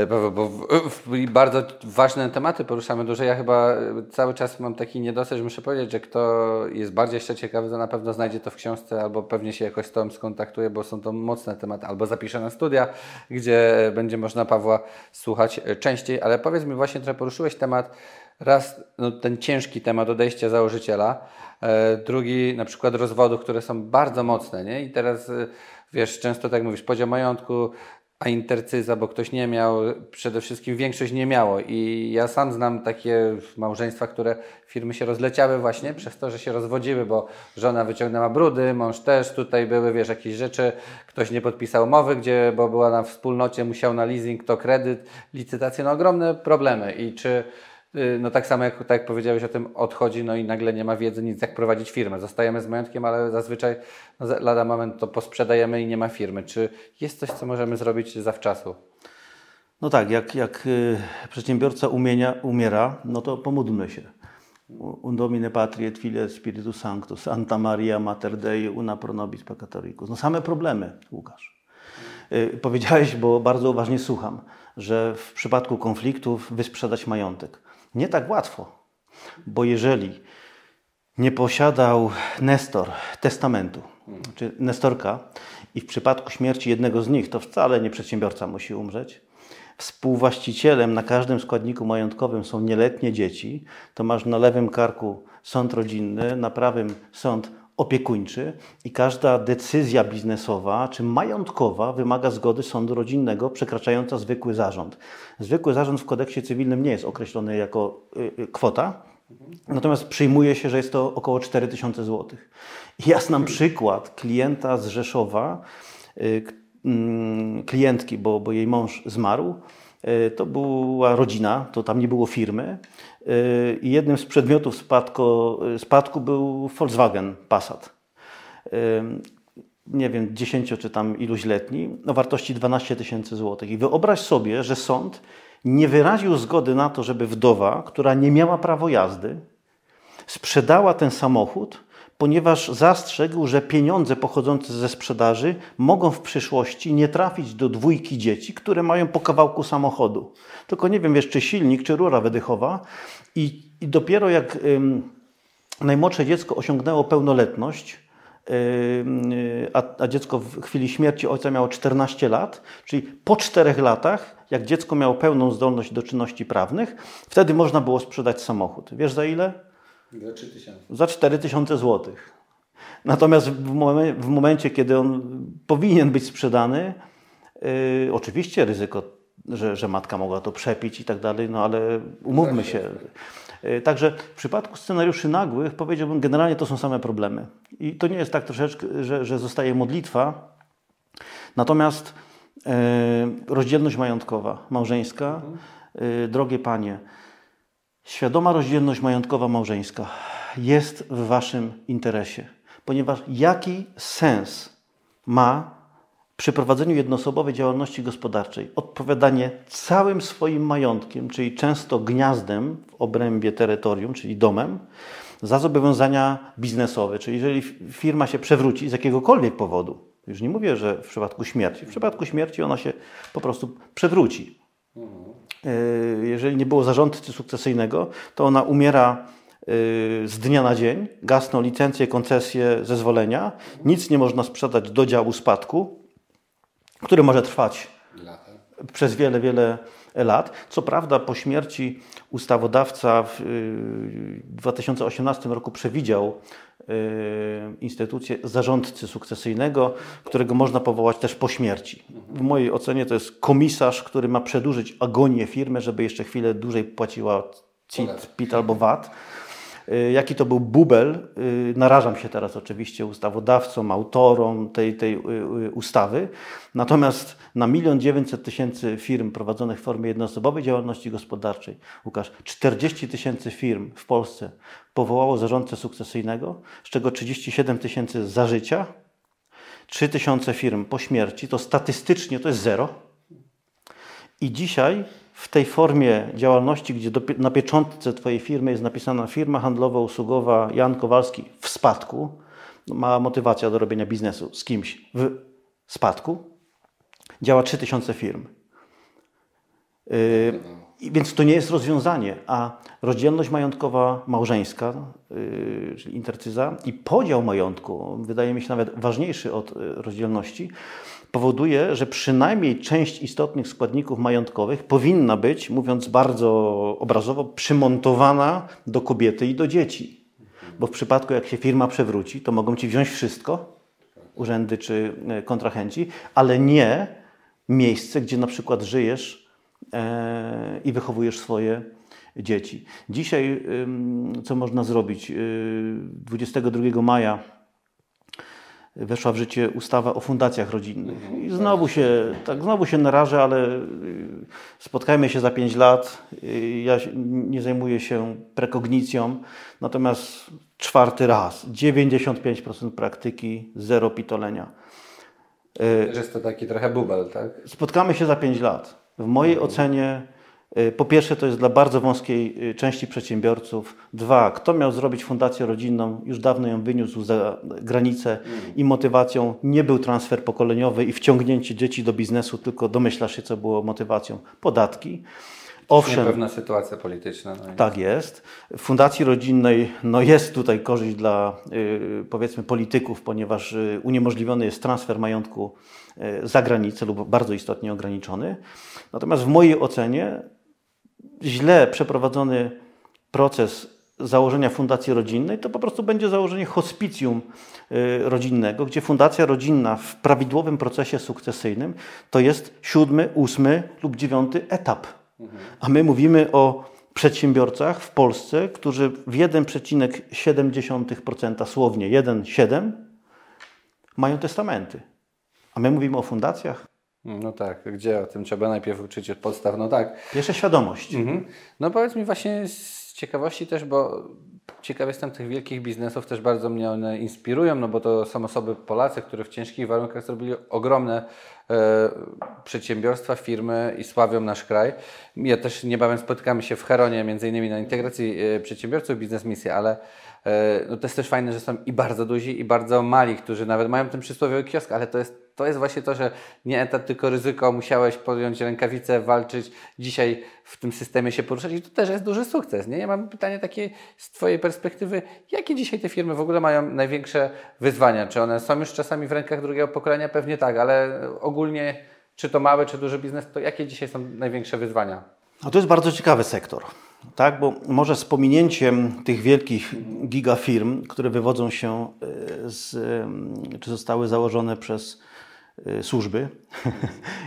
bo w, w, bardzo ważne tematy poruszamy duże. Ja chyba e, cały czas mam taki niedosyt, że muszę powiedzieć, że kto jest bardziej jeszcze ciekawy, to na pewno znajdzie to w książce albo pewnie się jakoś z Tobą skontaktuje, bo są to mocne tematy, albo zapisze na studia, gdzie będzie można Pawła słuchać e, częściej. Ale powiedz mi właśnie, trochę poruszyłeś temat, raz no, ten ciężki temat odejścia założyciela, e, drugi na przykład rozwodów, które są bardzo mocne, nie? I teraz wiesz, często tak mówisz, podział majątku, a intercyza, bo ktoś nie miał, przede wszystkim większość nie miało. I ja sam znam takie małżeństwa, które firmy się rozleciały właśnie przez to, że się rozwodziły, bo żona wyciągnęła brudy, mąż też, tutaj były, wiesz, jakieś rzeczy, ktoś nie podpisał umowy, gdzie, bo była na wspólnocie, musiał na leasing, to kredyt, licytacje, no ogromne problemy. I czy no tak samo jak, tak jak powiedziałeś o tym, odchodzi, no i nagle nie ma wiedzy nic jak prowadzić firmę. Zostajemy z majątkiem, ale zazwyczaj no, lada moment to posprzedajemy i nie ma firmy. Czy jest coś, co możemy zrobić zawczasu? No tak, jak, jak y, przedsiębiorca umienia, umiera, no to pomódlmy się. Undomine patriet file spiritus sanctus, Santa Maria Mater Dei, una pro nobis peccatoricus. No same problemy, Łukasz. Y, powiedziałeś, bo bardzo uważnie słucham, że w przypadku konfliktów wysprzedać majątek. Nie tak łatwo, bo jeżeli nie posiadał Nestor testamentu, czy Nestorka, i w przypadku śmierci jednego z nich, to wcale nie przedsiębiorca musi umrzeć, współwłaścicielem na każdym składniku majątkowym są nieletnie dzieci, to masz na lewym karku sąd rodzinny, na prawym sąd opiekuńczy i każda decyzja biznesowa czy majątkowa wymaga zgody sądu rodzinnego przekraczająca zwykły zarząd. Zwykły zarząd w kodeksie cywilnym nie jest określony jako y, y, kwota, natomiast przyjmuje się, że jest to około 4000 zł. Ja znam przykład klienta z Rzeszowa, y, mm, klientki, bo, bo jej mąż zmarł. To była rodzina, to tam nie było firmy. Y, i jednym z przedmiotów spadku, spadku był Volkswagen Passat. Y, nie wiem, 10 czy tam iluś letni, o wartości 12 tysięcy złotych. I wyobraź sobie, że sąd nie wyraził zgody na to, żeby wdowa, która nie miała prawo jazdy, sprzedała ten samochód ponieważ zastrzegł, że pieniądze pochodzące ze sprzedaży mogą w przyszłości nie trafić do dwójki dzieci, które mają po kawałku samochodu. Tylko nie wiem, wiesz, czy silnik, czy rura wydechowa. I, i dopiero jak ym, najmłodsze dziecko osiągnęło pełnoletność, a, a, dziecko w chwili śmierci ojca miało 14 lat, czyli po czterech latach, jak dziecko miało pełną zdolność do czynności prawnych, wtedy można było sprzedać samochód. Wiesz za ile? Za 3000. Za 4000 zł. Natomiast w, momencie, w momencie, kiedy on powinien być sprzedany, yy, oczywiście ryzyko, że, że matka mogła to przepić i tak dalej, no ale umówmy się. Yy, także w przypadku scenariuszy nagłych powiedziałbym, generalnie to są same problemy. I to nie jest tak troszeczkę, że, że zostaje modlitwa. Natomiast yy, rozdzielność majątkowa, małżeńska, yy, drogie panie, Świadoma rozdzielność majątkowa małżeńska jest w Waszym interesie, ponieważ jaki sens ma przy prowadzeniu jednoosobowej działalności gospodarczej odpowiadanie całym swoim majątkiem, czyli często gniazdem w obrębie terytorium, czyli domem, za zobowiązania biznesowe. Czyli jeżeli firma się przewróci z jakiegokolwiek powodu, już nie mówię, że w przypadku śmierci, w przypadku śmierci ona się po prostu przewróci. E, jeżeli nie było zarządcy sukcesyjnego, to ona umiera e, z dnia na dzień, gasną licencje, koncesje, zezwolenia, nic nie można sprzedać do działu spadku, który może trwać przez wiele, wiele lat. Co prawda po śmierci ustawodawca w 2018 roku przewidział instytucję zarządcy sukcesyjnego, którego można powołać też po śmierci. W mojej ocenie to jest komisarz, który ma przedłużyć agonię firmy, żeby jeszcze chwilę dłużej płaciła CIT, PIT albo VAT. Y, jaki to był bubel, y, narażam się teraz oczywiście ustawodawcom, autorom tej, tej y, ustawy. Natomiast na milion dziewięćset tysięcy firm prowadzonych w formie jednoosobowej działalności gospodarczej, Łukasz, 40 tysięcy firm w Polsce powołało zarządcę sukcesyjnego, z czego 37 tysięcy za życia, 3 tysiące firm po śmierci, to statystycznie to jest zero. I dzisiaj w tej formie działalności, gdzie do, na pieczątce Twojej firmy jest napisana firma handlowo-usługowa Jan Kowalski w spadku, no, mała motywacja do robienia biznesu z kimś w spadku, działa 3000 firm. Yy, więc to nie jest rozwiązanie, a rozdzielność majątkowa małżeńska, yy, czyli intercyza i podział majątku, wydaje mi się nawet ważniejszy od yy, rozdzielności, powoduje, że przynajmniej część istotnych składników majątkowych powinna być, mówiąc bardzo obrazowo, przymontowana do kobiety i do dzieci. Bo w przypadku, jak się firma przewróci, to mogą ci wziąć wszystko, urzędy czy e, kontrahenci, ale nie miejsce, gdzie na przykład żyjesz e, i wychowujesz swoje dzieci. Dzisiaj, co można zrobić? 22 e, maja weszła w życie ustawa o fundacjach rodzinnych. Mhm. I znowu się, tak, znowu się narażę, ale y, spotkajmy się za pięć lat. Y, ja nie zajmuję się prekognicją, natomiast czwarty raz, 95% praktyki, zero pitolenia. Y, jest to taki trochę bubel, tak? Spotkamy się za pięć lat. W mojej mhm. ocenie po pierwsze, to jest dla bardzo wąskiej y, części przedsiębiorców. Dwa, kto miał zrobić fundację rodzinną, już dawno ją wyniósł za granicę i motywacją nie był transfer pokoleniowy i wciągnięcie dzieci do biznesu, tylko domyślasz się, co było motywacją. Podatki. Owszem. Pewna sytuacja polityczna. No tak jest. W Fundacji Rodzinnej no jest tutaj korzyść dla y, powiedzmy polityków, ponieważ y, uniemożliwiony jest transfer majątku y, za granicę lub bardzo istotnie ograniczony. Natomiast w mojej ocenie źle przeprowadzony proces założenia fundacji rodzinnej, to po prostu będzie założenie hospicjum y, rodzinnego, gdzie fundacja rodzinna w prawidłowym procesie sukcesyjnym to jest siódmy, ósmy lub dziewiąty etap. A my mówimy o przedsiębiorcach w Polsce, którzy w 1,7% słownie 1,7 mają testamenty. A my mówimy o fundacjach. No tak, gdzie o tym trzeba najpierw uczyć od podstaw, no tak. Pierwsza świadomość. Mhm. No powiedz mi właśnie z ciekawości też, bo ciekaw jestem tych wielkich biznesów, też bardzo mnie one inspirują, no bo to są osoby Polacy, które w ciężkich warunkach zrobili ogromne e, przedsiębiorstwa, firmy i sławią nasz kraj. Ja też niebawem spotykamy się w Heronie, między innymi na integracji e, przedsiębiorców, biznes misji, ale e, no to jest też fajne, że są i bardzo duzi, i bardzo mali, którzy nawet mają ten przysłowiowy kiosk, ale to jest to jest właśnie to, że nie etat, tylko ryzyko, musiałeś podjąć rękawice, walczyć, dzisiaj w tym systemie się poruszać i to też jest duży sukces. Nie? Ja mam pytanie takie z Twojej perspektywy, jakie dzisiaj te firmy w ogóle mają największe wyzwania? Czy one są już czasami w rękach drugiego pokolenia? Pewnie tak, ale ogólnie czy to mały, czy duży biznes, to jakie dzisiaj są największe wyzwania? No to jest bardzo ciekawy sektor. Tak, bo może z pominięciem tych wielkich gigafirm, które wywodzą się e, z, czy zostały założone przez Y, służby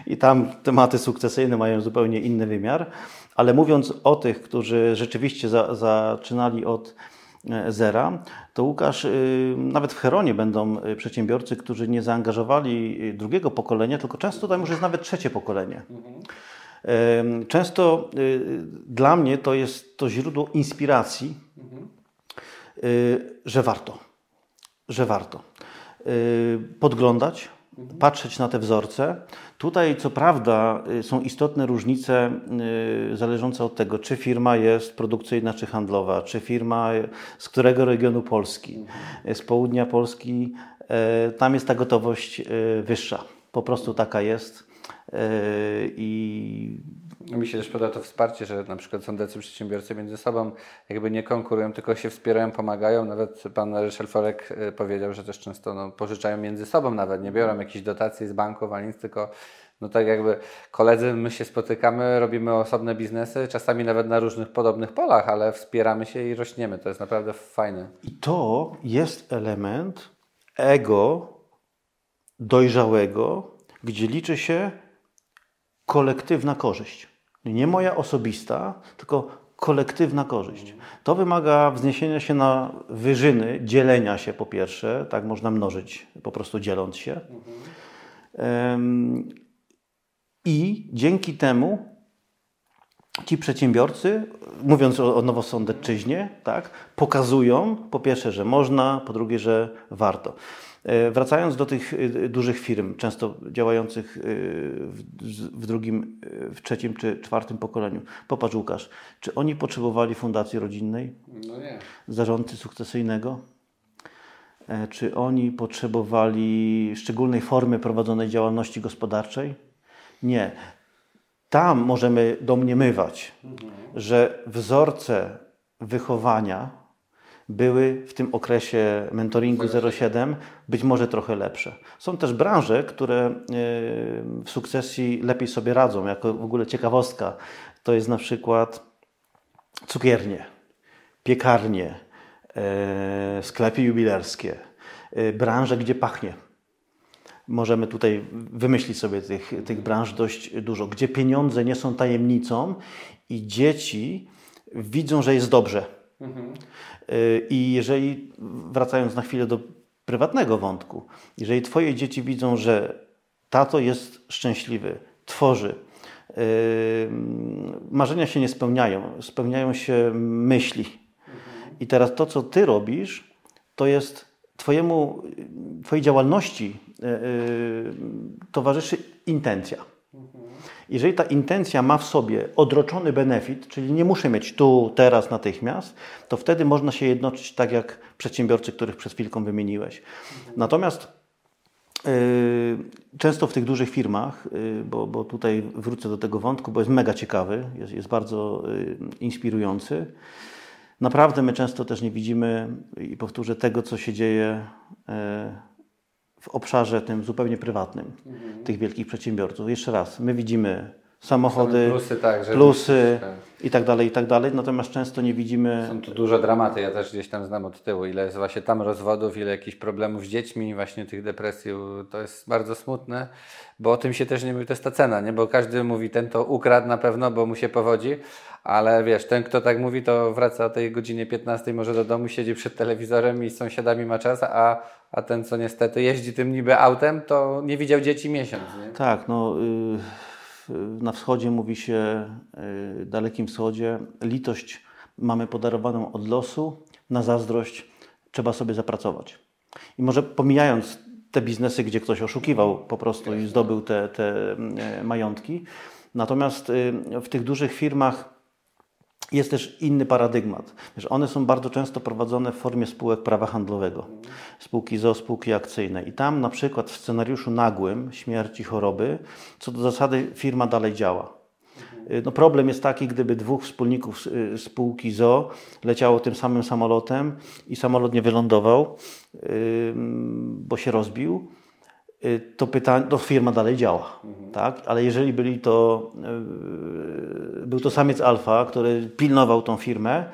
i tam tematy sukcesyjne mają zupełnie inny wymiar, ale mówiąc o tych, którzy rzeczywiście za, zaczynali od e, zera, to Łukasz, y, nawet w Heronie będą y, przedsiębiorcy, którzy nie zaangażowali drugiego pokolenia, tylko często tam już jest nawet trzecie pokolenie. Często dla mnie to jest to źródło inspiracji, że warto, że warto podglądać, patrzeć na te wzorce. Tutaj, co prawda, y, są istotne różnice y, zależące od tego, czy firma jest produkcyjna, czy handlowa, czy firma z którego regionu Polski. Z południa Polski, y, tam jest ta gotowość wyższa. Po prostu taka jest. I mi się też podoba to wsparcie, że na przykład są tacy przedsiębiorcy między sobą jakby nie konkurują, tylko się wspierają, pomagają. Nawet pan Ryszard Forek y, powiedział, że też często no, pożyczają między sobą nawet, nie biorą jakichś dotacji z banków ani nic, tylko No tak jakby koledzy, my się spotykamy, robimy osobne biznesy, czasami nawet na różnych podobnych polach, ale wspieramy się i rośniemy. To jest naprawdę fajne. I to jest element ego dojrzałego, gdzie liczy się kolektywna korzyść. Nie moja osobista, tylko kolektywna korzyść. To wymaga wzniesienia się na wyżyny, dzielenia się po pierwsze, tak można mnożyć, po prostu dzieląc się. Um, I dzięki temu ci przedsiębiorcy, mówiąc o, o Nowosądecczyźnie, tak, pokazują po pierwsze, że można, po drugie, że warto. E, wracając do tych e, dużych firm, często działających e, w drugim, w trzecim czy czwartym pokoleniu. Popatrz Łukasz, czy oni potrzebowali fundacji rodzinnej? No nie. Zarządcy sukcesyjnego? Czy oni potrzebowali szczególnej formy prowadzonej działalności gospodarczej? Nie. Tam możemy domniemywać, mhm. że wzorce wychowania były w tym okresie mentoringu 07 być może trochę lepsze. Są też branże, które e, w sukcesji lepiej sobie radzą, jako w ogóle ciekawostka. To jest na przykład cukiernie, piekarnie, e, sklepy jubilerskie, e, branże, gdzie pachnie. Możemy tutaj wymyślić sobie tych, tych branż dość dużo, gdzie pieniądze nie są tajemnicą i dzieci widzą, że jest dobrze. Mhm. I jeżeli, wracając na chwilę do prywatnego wątku, jeżeli Twoje dzieci widzą, że tato jest szczęśliwy, tworzy, yy, marzenia się nie spełniają, spełniają się myśli. I teraz to, co Ty robisz, to jest Twojemu, Twojej działalności yy, towarzyszy intencja. Jeżeli ta intencja ma w sobie odroczony benefit, czyli nie muszę mieć tu, teraz, natychmiast, to wtedy można się jednoczyć tak jak przedsiębiorcy, których przed chwilką wymieniłeś. Natomiast yy, często w tych dużych firmach, yy, bo, bo tutaj wrócę do tego wątku, bo jest mega ciekawy, jest, jest bardzo yy, inspirujący. Naprawdę my często też nie widzimy, i powtórzę, tego, co się dzieje yy, w obszarze tym zupełnie prywatnym mhm. tych wielkich przedsiębiorców. Jeszcze raz, my widzimy samochody, plusy, tak, plusy tak. i tak dalej, i tak dalej, natomiast często nie widzimy... Są tu duże dramaty, ja też gdzieś tam znam od tyłu, ile jest właśnie tam rozwodów, ile jakichś problemów z dziećmi, właśnie tych depresji, to jest bardzo smutne, bo o tym się też nie mówi, to jest ta cena, nie? bo każdy mówi, ten to ukradł na pewno, bo mu się powodzi, ale wiesz, ten kto tak mówi, to wraca o tej godzinie 15 może do domu, siedzi przed telewizorem i z sąsiadami ma czas, a, a ten co niestety jeździ tym niby autem, to nie widział dzieci miesiąc. Nie? Tak, no... Y, na wschodzie mówi się, y, dalekim wschodzie, litość mamy podarowaną od losu, na zazdrość trzeba sobie zapracować. I może pomijając te biznesy, gdzie ktoś oszukiwał po prostu i zdobył te, te y, majątki, natomiast w tych dużych firmach jest też inny paradygmat. Wiesz, one są bardzo często prowadzone w formie spółek prawa handlowego. Spółki ZO, spółki akcyjne. I tam na przykład w scenariuszu nagłym, śmierci, choroby, co do zasady firma dalej działa. No problem jest taki, gdyby dwóch wspólników y, spółki ZO leciało tym samym samolotem i samolot nie wylądował, bo się rozbił, Y, to pytanie, to firma dalej działa, mhm. tak? Ale jeżeli byli to, yy, był to samiec alfa, który pilnował tą firmę,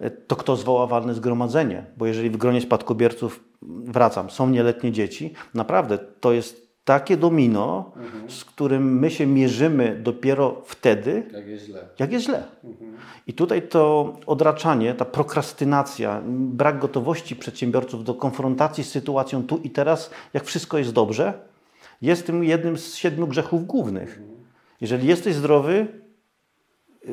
y, to kto zwoła walne zgromadzenie? Bo jeżeli w gronie spadkobierców, wracam, są nieletnie dzieci, naprawdę to jest takie domino, mhm. z którym my się mierzymy dopiero wtedy, jak jest źle. Jak jest źle. Mhm. I tutaj to odraczanie, ta prokrastynacja, brak gotowości przedsiębiorców do konfrontacji z sytuacją tu i teraz, jak wszystko jest dobrze, jest tym jednym z siedmiu grzechów głównych. Mhm. Jeżeli jesteś zdrowy,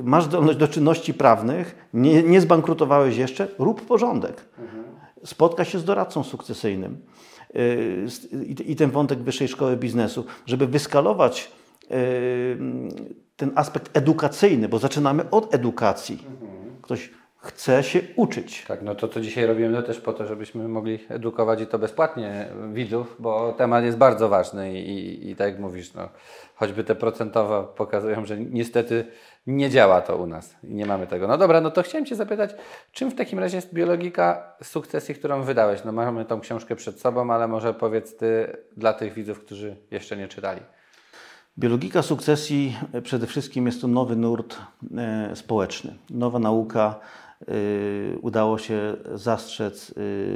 masz zdolność do czynności prawnych, nie, nie zbankrutowałeś jeszcze, rób porządek. Mhm. Spotka się z doradcą sukcesyjnym. Y, i ten wątek Wyższej Szkoły Biznesu, żeby wyskalować y, ten aspekt edukacyjny, bo zaczynamy od edukacji. Ktoś chce się uczyć. Tak, no to co dzisiaj robimy to też po to, żebyśmy mogli edukować i to bezpłatnie widzów, bo temat jest bardzo ważny i, i, i tak jak mówisz, no, choćby te procentowe pokazują, że niestety nie działa to u nas i nie mamy tego. No dobra, no to chciałem Cię zapytać, czym w takim razie jest biologika sukcesji, którą wydałeś? No mamy tą książkę przed sobą, ale może powiedz Ty dla tych widzów, którzy jeszcze nie czytali. Biologika sukcesji e, przede wszystkim jest to nowy nurt e, społeczny, nowa nauka. E, udało się zastrzec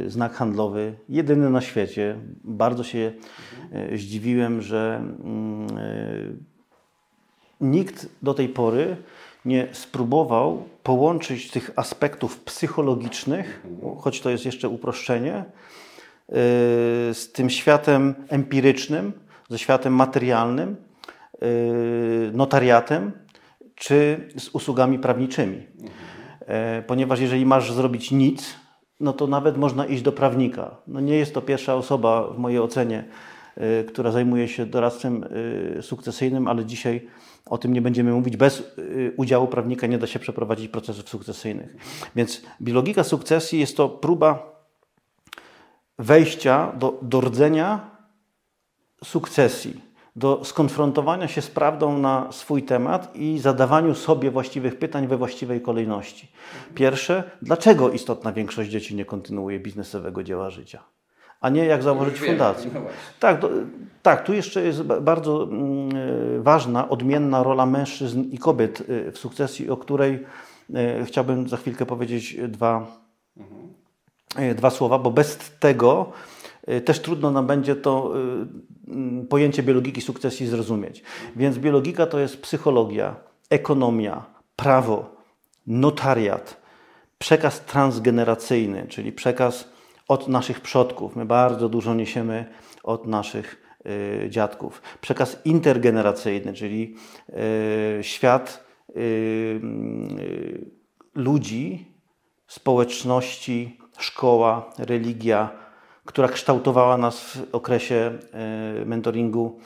znak handlowy, jedyny na świecie. Bardzo się zdziwiłem, że mm, nikt do tej pory nie spróbował połączyć tych aspektów psychologicznych, choć to jest jeszcze uproszczenie, z tym światem empirycznym, ze światem materialnym Y, notariatem czy z usługami prawniczymi. E, ponieważ jeżeli masz zrobić nic, no to nawet można iść do prawnika. No nie jest to pierwsza osoba w mojej ocenie, y, która zajmuje się doradztwem y, sukcesyjnym, ale dzisiaj o tym nie będziemy mówić. Bez udziału prawnika nie da się przeprowadzić procesów sukcesyjnych. Więc biologika sukcesji jest to próba wejścia do, do rdzenia sukcesji do skonfrontowania się z prawdą na swój temat i zadawaniu sobie właściwych pytań we właściwej kolejności. Pierwsze, dlaczego istotna większość dzieci nie kontynuuje biznesowego dzieła życia? A nie jak założyć fundację. No tak, do, tak, tu jeszcze jest bardzo mm, e, ważna, odmienna rola mężczyzn i kobiet e, w sukcesji, o której e, chciałbym za chwilkę powiedzieć dwa, mhm. dwa słowa, bo bez tego też trudno nam będzie to mm, pojęcie biologiki sukcesji zrozumieć. Więc biologika to jest psychologia, ekonomia, prawo, notariat, przekaz transgeneracyjny, czyli przekaz od naszych przodków. My bardzo dużo niesiemy od naszych y, dziadków. Przekaz intergeneracyjny, czyli świat ludzi, społeczności, szkoła, religia, która kształtowała nas w okresie mentoringu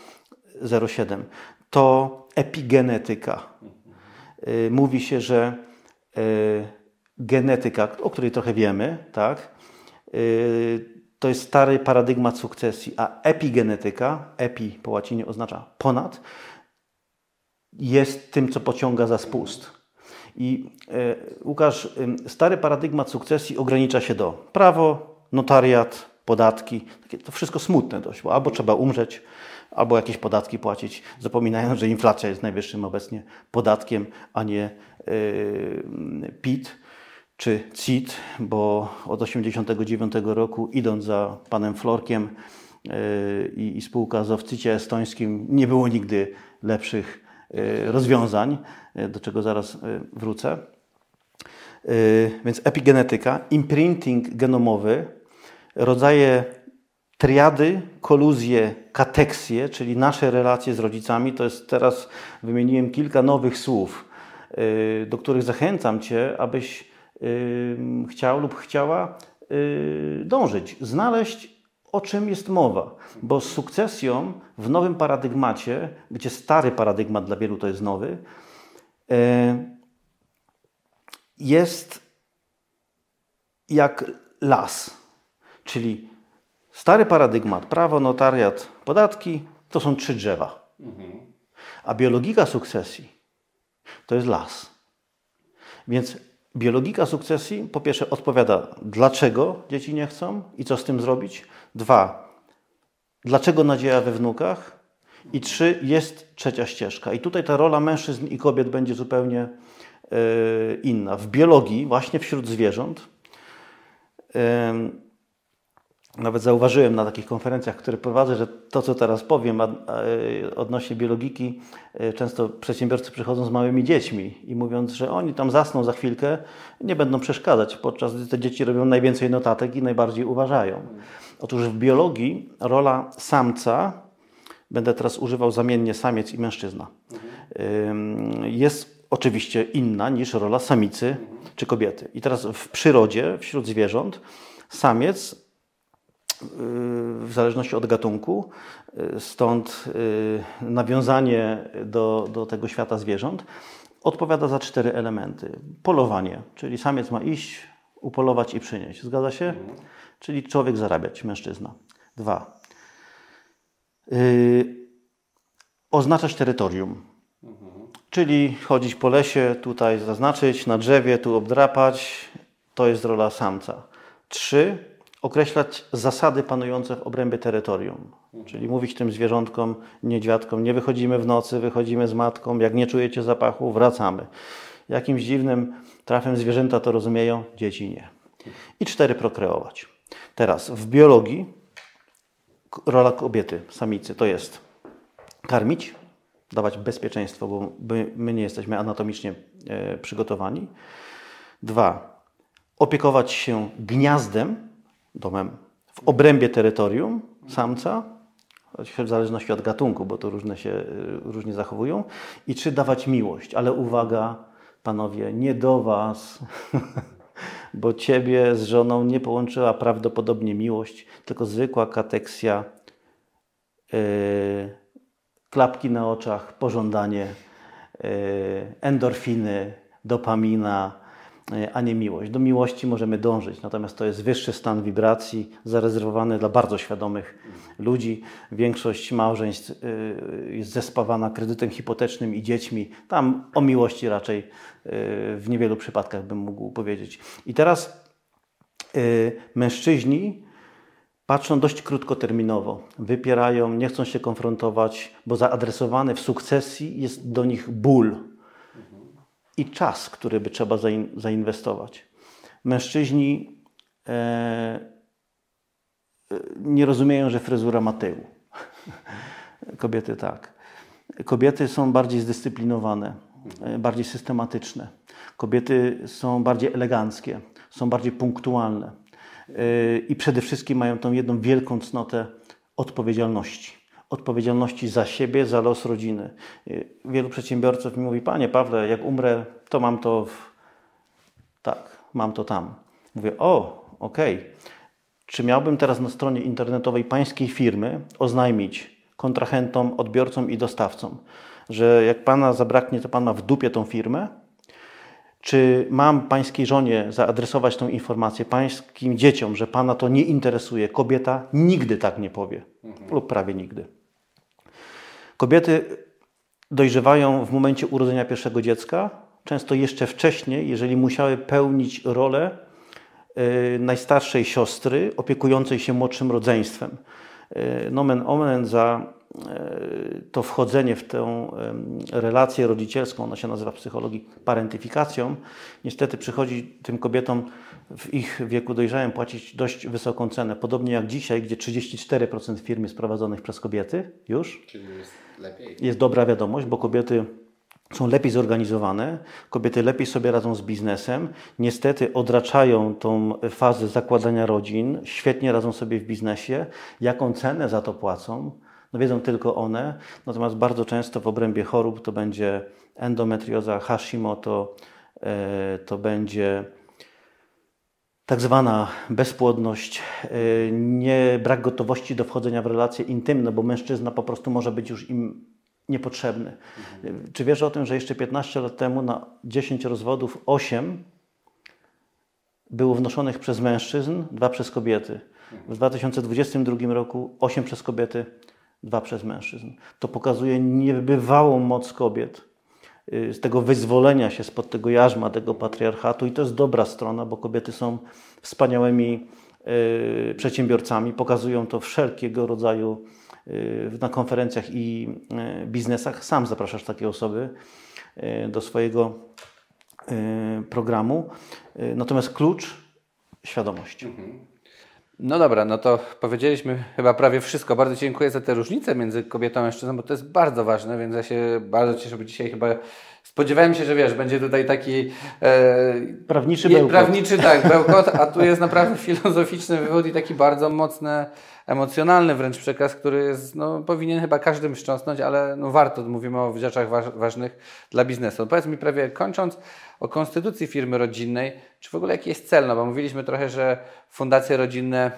07. To epigenetyka. Mówi się, że genetyka, o której trochę wiemy, tak, to jest stary paradygmat sukcesji, a epigenetyka, epi po łacinie oznacza ponad, jest tym, co pociąga za spust. I Łukasz, stary paradygmat sukcesji ogranicza się do prawo, notariat, podatki. Takie to wszystko smutne dość, bo albo trzeba umrzeć, albo jakieś podatki płacić, zapominając, że inflacja jest najwyższym obecnie podatkiem, a nie PIT czy CIT, bo od 1989 roku idąc za panem Florkiem yy, i, i spółka z Owcycie estońskim nie było nigdy lepszych yy, rozwiązań, yy, do czego zaraz wrócę. Więc epigenetyka, imprinting genomowy, rodzaje triady, koluzje, kateksje, czyli nasze relacje z rodzicami. To jest teraz, wymieniłem kilka nowych słów, do których zachęcam Cię, abyś chciał lub chciała y, dążyć, znaleźć o czym jest mowa. Bo z sukcesją w nowym paradygmacie, gdzie stary paradygmat dla wielu to jest nowy, jest jak las. Czyli stary paradygmat, prawo, notariat, podatki to są trzy drzewa. A biologika sukcesji to jest las. Więc biologika sukcesji po pierwsze odpowiada, dlaczego dzieci nie chcą i co z tym zrobić. Dwa, dlaczego nadzieja we wnukach. I trzy, jest trzecia ścieżka. I tutaj ta rola mężczyzn i kobiet będzie zupełnie yy, inna. W biologii, właśnie wśród zwierząt, nawet zauważyłem na takich konferencjach, które prowadzę, że to, co teraz powiem odnośnie biologiki, e, często przedsiębiorcy przychodzą z małymi dziećmi i mówiąc, że oni tam zasną za chwilkę, nie będą przeszkadzać, podczas gdy te dzieci robią najwięcej notatek i najbardziej uważają. Otóż w biologii rola samca, będę teraz używał zamiennie samiec i mężczyzna, jest oczywiście inna niż rola samicy czy kobiety. I teraz w przyrodzie, wśród zwierząt, samiec w zależności od gatunku. Stąd y, nawiązanie do, do tego świata zwierząt odpowiada za cztery elementy. Polowanie, czyli samiec ma iść, upolować i przynieść. Zgadza się? Czyli człowiek zarabiać, mężczyzna. Dwa. Yy, oznaczać terytorium. Czyli chodzić po lesie, tutaj zaznaczyć, na drzewie, tu obdrapać. To jest rola samca. Trzy określać zasady panujące w obrębie terytorium. Czyli mówić tym zwierzątkom, niedźwiadkom, nie wychodzimy w nocy, wychodzimy z matką, jak nie czujecie zapachu, wracamy. Jakimś dziwnym trafem zwierzęta to rozumieją, dzieci nie. I cztery prokreować. Teraz w biologii rola kobiety, samicy, to jest karmić, dawać bezpieczeństwo, bo my, nie jesteśmy anatomicznie e, przygotowani. Dwa, opiekować się gniazdem, domem w obrębie terytorium samca, w zależności od gatunku, bo to różne się y, różnie zachowują. I trzy, dawać miłość. Ale uwaga, panowie, nie do was, *laughs* bo ciebie z żoną nie połączyła prawdopodobnie miłość, tylko zwykła kateksja, yy, klapki na oczach, pożądanie, yy, endorfiny, dopamina, a nie miłość. Do miłości możemy dążyć, natomiast to jest wyższy stan wibracji, zarezerwowany dla bardzo świadomych ludzi. Większość małżeństw e, jest zespawana kredytem hipotecznym i dziećmi. Tam o miłości raczej e, w niewielu przypadkach bym mógł powiedzieć. I teraz mężczyźni patrzą dość krótkoterminowo, wypierają, nie chcą się konfrontować, bo zaadresowany w sukcesji jest do nich ból i czas, który by trzeba zainwestować. Mężczyźni e, e, nie rozumieją, że fryzura ma tył. *laughs* Kobiety tak. Kobiety są bardziej zdyscyplinowane, e, bardziej systematyczne. Kobiety są bardziej eleganckie, są bardziej punktualne. I przede wszystkim mają tą jedną wielką cnotę odpowiedzialności odpowiedzialności za siebie, za los rodziny. Wielu przedsiębiorców mi mówi, panie Pawle, jak umrę, to mam to w... tak, mam to tam. Mówię, o, okej. Okay. Czy miałbym teraz na stronie internetowej pańskiej firmy oznajmić kontrahentom, odbiorcom i dostawcom, że jak pana zabraknie, to pan ma w dupie tą firmę? Czy mam pańskiej żonie zaadresować tą informację, pańskim dzieciom, że pana to nie interesuje? Kobieta nigdy tak nie powie, mhm. lub prawie nigdy. Kobiety dojrzewają w momencie urodzenia pierwszego dziecka, często jeszcze wcześniej, jeżeli musiały pełnić rolę y, najstarszej siostry opiekującej się młodszym rodzeństwem. Y, nomen omen za y, to wchodzenie w tę relację rodzicielską, ona się nazywa w psychologii parentyfikacją, niestety przychodzi tym kobietom w ich wieku dojrzałym płacić dość wysoką cenę. Podobnie jak dzisiaj, gdzie 34% firm jest prowadzonych przez kobiety już. Czyli jest lepiej. Jest dobra wiadomość, bo kobiety są lepiej zorganizowane, kobiety lepiej sobie radzą z biznesem, niestety odraczają tą fazę zakładania rodzin, świetnie radzą sobie w biznesie. Jaką cenę za to płacą? No wiedzą tylko one, natomiast bardzo często w obrębie chorób to będzie endometrioza, Hashimoto, e, to będzie tak zwana bezpłodność, e, nie brak gotowości do wchodzenia w relacje intymne, bo mężczyzna po prostu może być już im niepotrzebny. Mhm. Czy wiesz o tym, że jeszcze 15 lat temu na 10 rozwodów 8 było wnoszonych przez mężczyzn, 2 przez kobiety. W 2022 roku 8 przez kobiety, 2 przez mężczyzn. To pokazuje niebywałą moc kobiet y, z tego wyzwolenia się spod tego jarzma, tego patriarchatu i to jest dobra strona, bo kobiety są wspaniałymi y, przedsiębiorcami, pokazują to wszelkiego rodzaju Y, na konferencjach i y, biznesach. Sam zapraszasz takie osoby y, do swojego programu. Natomiast klucz świadomość. Mhm. No dobra, no to powiedzieliśmy chyba prawie wszystko. Bardzo dziękuję za te różnice między kobietą a mężczyzną, bo to jest bardzo ważne, więc ja się bardzo cieszę, bo dzisiaj chyba spodziewałem się, że wiesz, będzie tutaj taki e, prawniczy bełkot. Prawniczy, tak, bełkot, a tu jest naprawdę *laughs* filozoficzny wywód i taki bardzo mocny emocjonalny wręcz przekaz, który jest, no, powinien chyba każdym wstrząsnąć, ale no, warto, mówimy o rzeczach ważnych dla biznesu. No, powiedz mi prawie kończąc o konstytucji firmy rodzinnej, czy w ogóle jaki jest cel? No bo mówiliśmy trochę, że fundacje rodzinne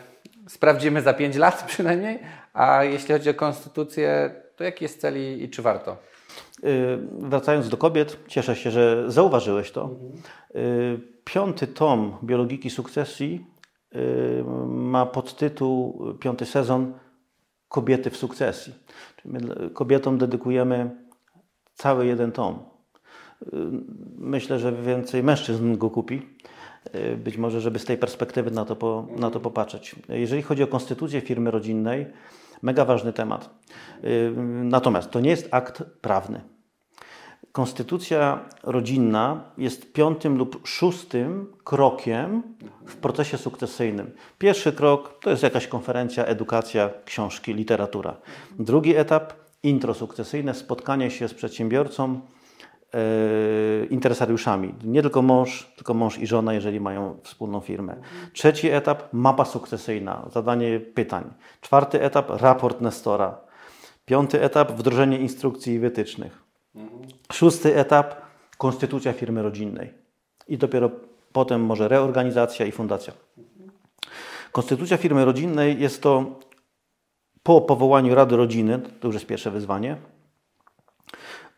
sprawdzimy za 5 lat *laughs* przynajmniej, a jeśli chodzi o konstytucję, to jaki jest cel i, i czy warto? Yy, wracając do kobiet, cieszę się, że zauważyłeś to. Mhm. Yy, piąty tom biologiki sukcesji Y, ma podtytuł, piąty sezon, Kobiety w sukcesji. My kobietom dedykujemy cały jeden tom. Myślę, że więcej mężczyzn go kupi. być może, żeby z tej perspektywy na to, po, na to popatrzeć. Jeżeli chodzi o konstytucję firmy rodzinnej, mega ważny temat. Natomiast to nie jest akt prawny. Konstytucja rodzinna jest piątym lub szóstym krokiem w procesie sukcesyjnym. Pierwszy krok to jest jakaś konferencja, edukacja, książki, literatura. Drugi etap intro sukcesyjne, spotkanie się z przedsiębiorcą, e, interesariuszami. Nie tylko mąż, tylko mąż i żona, jeżeli mają wspólną firmę. Trzeci etap mapa sukcesyjna, zadanie pytań. Czwarty etap raport Nestora. Piąty etap wdrożenie instrukcji i wytycznych. Szósty etap konstytucja firmy rodzinnej. I dopiero potem może reorganizacja i fundacja. Konstytucja firmy rodzinnej jest to po powołaniu Rady Rodziny, to już jest pierwsze wyzwanie,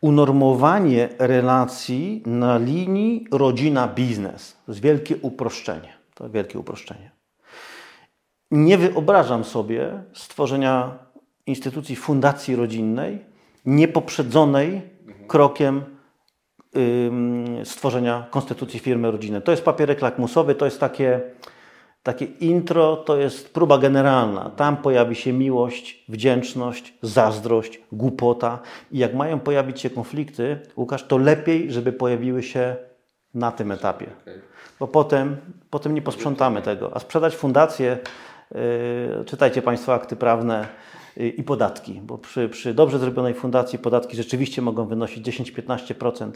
unormowanie relacji na linii rodzina-biznes. To jest wielkie uproszczenie. To wielkie uproszczenie. Nie wyobrażam sobie stworzenia instytucji fundacji rodzinnej niepoprzedzonej krokiem stworzenia konstytucji firmy rodzinnej. To jest papierek lakmusowy, to jest takie, takie intro, to jest próba generalna. Tam pojawi się miłość, wdzięczność, zazdrość, głupota. I jak mają pojawić się konflikty, Łukasz, to lepiej, żeby pojawiły się na tym etapie. Bo potem, potem nie posprzątamy tego. A sprzedać fundację, yy, czytajcie Państwo akty prawne, i podatki, bo przy, przy dobrze zrobionej fundacji podatki rzeczywiście mogą wynosić 10-15%.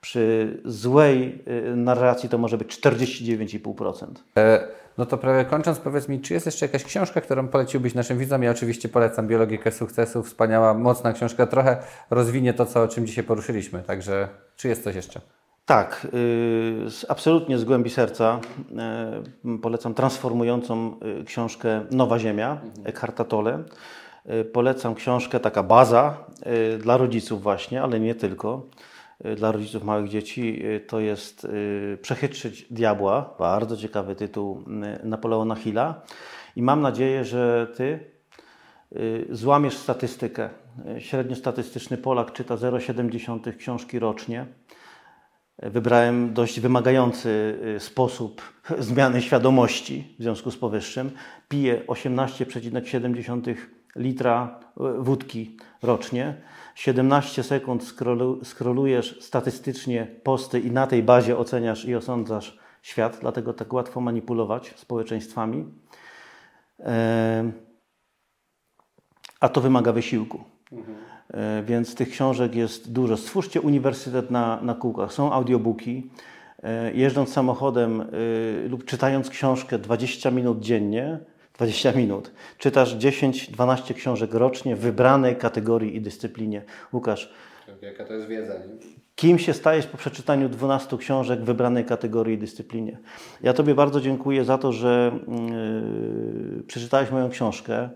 Przy złej y, narracji to może być 49,5%. E, no to prawie kończąc, powiedz mi, czy jest jeszcze jakaś książka, którą poleciłbyś naszym widzom? Ja oczywiście polecam Biologikę Sukcesu, wspaniała, mocna książka, trochę rozwinie to, co, o czym dzisiaj poruszyliśmy, także czy jest coś jeszcze? Tak, y, absolutnie z głębi serca y, polecam transformującą książkę Nowa Ziemia, Eckharta Tolle. Y, polecam książkę, taka baza y, dla rodziców właśnie, ale nie tylko. Y, dla rodziców małych dzieci to jest Przechytrzyć Diabła, bardzo ciekawy tytuł Napoleona Hilla. I mam nadzieję, że Ty złamiesz statystykę. Średniostatystyczny Polak czyta 0,7 książki rocznie. Wybrałem dość wymagający sposób *laughs* zmiany świadomości w związku z powyższym. Piję 18,7 litra e, wódki rocznie. 17 sekund scrollu, scrollujesz statystycznie posty i na tej bazie oceniasz i osądzasz świat, dlatego tak łatwo manipulować społeczeństwami. E, a to wymaga wysiłku. Mhm. Więc tych książek jest dużo. Stwórzcie uniwersytet na, na kółkach. Są audiobooki. Jeżdżąc samochodem lub czytając książkę 20 minut dziennie, 20 minut. Czytasz 10-12 książek rocznie w wybranej kategorii i dyscyplinie. Łukasz. Jaka to jest wiedza, nie? Kim się stajesz po przeczytaniu 12 książek w wybranej kategorii i dyscyplinie? Ja Tobie bardzo dziękuję za to, że yy, przeczytałeś moją książkę.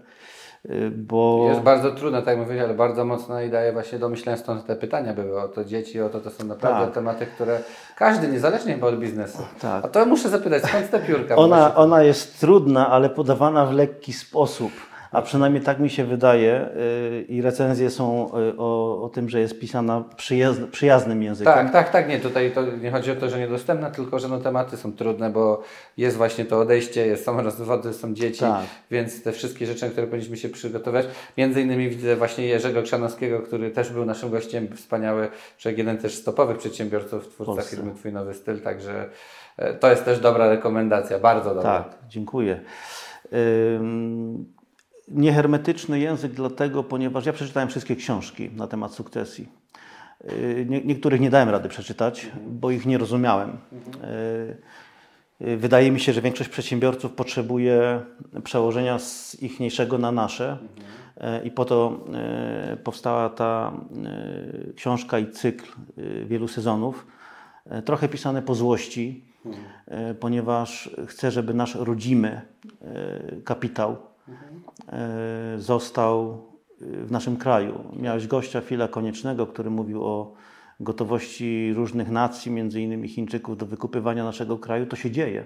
Bo... Jest bardzo trudne, tak jak mówię, ale bardzo mocno i daje właśnie do myślenia, stąd te pytania były o to dzieci, o to, to są naprawdę tak. tematy, które każdy, niezależnie od biznesu. Tak. A to muszę zapytać, skąd te piórka? Ona, ona jest trudna, ale podawana w lekki sposób a przynajmniej tak mi się wydaje y, i recenzje są y, o, o tym, że jest pisana przyjazny, przyjaznym językiem. Tak, tak, tak, nie, tutaj to nie chodzi o to, że niedostępna, tylko że no, tematy są trudne, bo jest właśnie to odejście, jest są rozwody, są dzieci, tak. więc te wszystkie rzeczy, na które powinniśmy się przygotować. Między innymi widzę właśnie Jerzego Krzanowskiego, który też był naszym gościem, wspaniały, człowiek jeden też z topowych przedsiębiorców, twórca firmy Twój Nowy Styl, także e, to jest też dobra rekomendacja, bardzo dobra. Tak, dziękuję niehermetyczny język, dlatego, ponieważ ja przeczytałem wszystkie książki na temat sukcesji. Y, nie, niektórych nie dałem rady przeczytać, bo ich nie rozumiałem. Y, y, wydaje mi się, że większość przedsiębiorców potrzebuje przełożenia z ichniejszego na nasze. I po to powstała ta książka i cykl wielu sezonów. Trochę pisane po złości, ponieważ chcę, żeby nasz rodzimy kapitał został w naszym kraju. Miałeś gościa Fila Koniecznego, który mówił o gotowości różnych nacji, między innymi Chińczyków, do wykupywania naszego kraju. To się dzieje.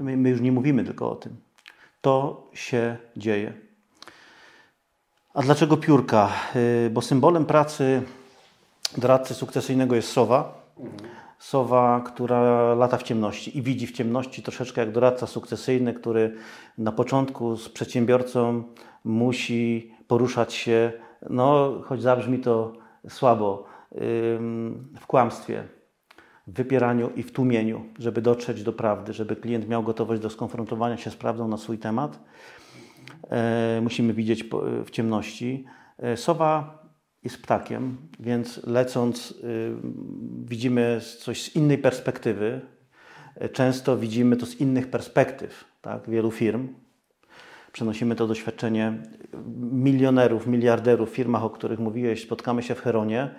My, my już nie mówimy tylko o tym. To się dzieje. A dlaczego piórka? E, bo symbolem pracy doradcy sukcesyjnego jest sowa. Sowa, która lata w ciemności i widzi w ciemności troszeczkę jak doradca sukcesyjny, który na początku z przedsiębiorcą musi poruszać się, no choć zabrzmi to słabo, w kłamstwie, w wypieraniu i w tłumieniu, żeby dotrzeć do prawdy, żeby klient miał gotowość do skonfrontowania się z prawdą na swój temat. E, musimy widzieć w ciemności. E, jest ptakiem, więc lecąc y, widzimy coś z innej perspektywy. Często widzimy to z innych perspektyw tak, wielu firm. Przenosimy to doświadczenie milionerów, miliarderów w firmach, o których mówiłeś. Spotkamy się w Heronie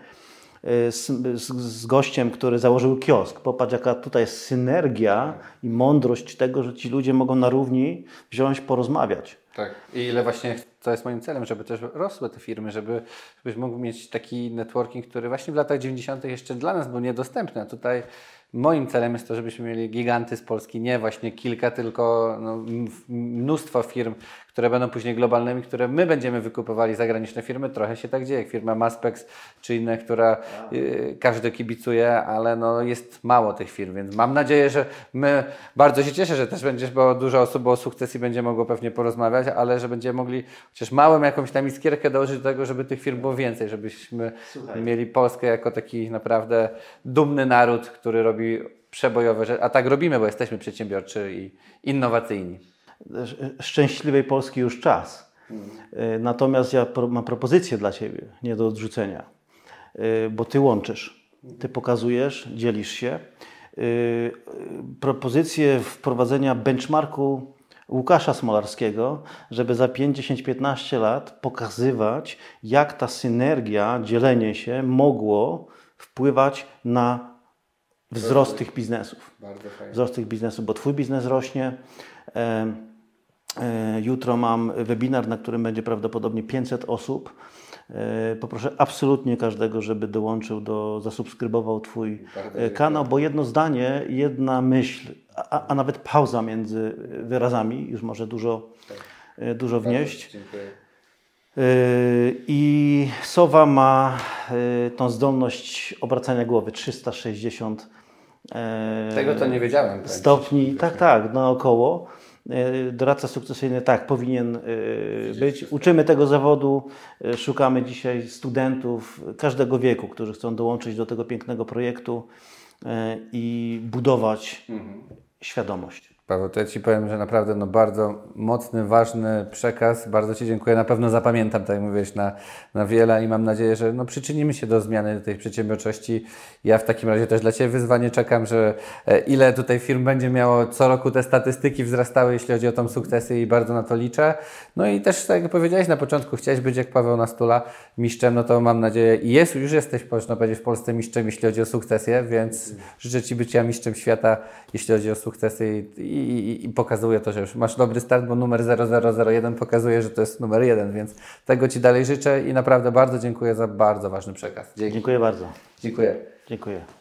z, z, z, gościem, który założył kiosk. Popatrz, jaka tutaj jest synergia i mądrość tego, że ci ludzie mogą na równi wziąć, porozmawiać. Tak. I ile właśnie to jest moim celem, żeby też rosły te firmy, żeby, żebyś mógł mieć taki networking, który właśnie w latach 90. jeszcze dla nas był niedostępny. A tutaj moim celem jest to, żebyśmy mieli giganty z Polski, nie właśnie kilka, tylko no, mnóstwo firm, które będą później globalnymi, które my będziemy wykupowali zagraniczne firmy. Trochę się tak dzieje, jak firma Maspex czy inne, która y, każdy kibicuje, ale no, jest mało tych firm, więc mam nadzieję, że my, bardzo się cieszę, że też będziesz, bo dużo osób o sukcesji będzie mogło pewnie porozmawiać, ale że będziemy mogli chociaż małym jakąś tam iskierkę dołożyć do tego, żeby tych firm było więcej, żebyśmy Słuchaj. mieli Polskę jako taki naprawdę dumny naród, który robi przebojowe rzeczy, a tak robimy, bo jesteśmy przedsiębiorczy i innowacyjni szczęśliwej Polski już czas. Hmm. Natomiast ja mam propozycję dla Ciebie, nie do odrzucenia, e, bo Ty łączysz, Ty pokazujesz, dzielisz się. E, propozycję wprowadzenia benchmarku Łukasza Smolarskiego, żeby za 5, 10, 15 lat pokazywać, jak ta synergia, dzielenie się mogło wpływać na wzrost tych biznesów. Wzrost tych biznesów, bo Twój biznes rośnie. E, jutro mam webinar, na którym będzie prawdopodobnie 500 osób. E, poproszę absolutnie każdego, żeby dołączył do, zasubskrybował Twój e, kanał, bo jedno zdanie, jedna myśl, a, a, nawet pauza między wyrazami już może dużo, tak. dużo wnieść. Dziękuję. I Sowa ma tą zdolność obracania głowy 360 Tego to nie wiedziałem. Tak. Stopni, tak, tak, naokoło. E, doradca sukcesyjny tak, powinien e, być. Uczymy tego zawodu, e, szukamy dzisiaj studentów każdego wieku, którzy chcą dołączyć do tego pięknego projektu i budować mhm. świadomość. Paweł, to ja Ci powiem, że naprawdę no, bardzo mocny, ważny przekaz. Bardzo Ci dziękuję. Na pewno zapamiętam, tak jak mówiłeś, na, na wiele i mam nadzieję, że no, przyczynimy się do zmiany tej przedsiębiorczości. Ja w takim razie też dla Ciebie wyzwanie czekam, że e, ile tutaj firm będzie miało co roku te statystyki wzrastały, jeśli chodzi o tą sukcesję i bardzo na to liczę. No i też, tak jak powiedziałeś na początku, chciałeś być jak Paweł Nastula mistrzem, no to mam nadzieję i jest, już jesteś, można powiedzieć, w Polsce mistrzem, jeśli chodzi o sukcesję, więc życzę Ci bycia mistrzem świata, jeśli chodzi o sukcesję i, i, i, pokazuje to, że już masz dobry start, bo numer 0001 pokazuje, że to jest numer jeden, więc tego Ci dalej życzę i naprawdę bardzo dziękuję za bardzo ważny przekaz. Dzięki. Dziękuję bardzo. Dziękuję. Dziękuję.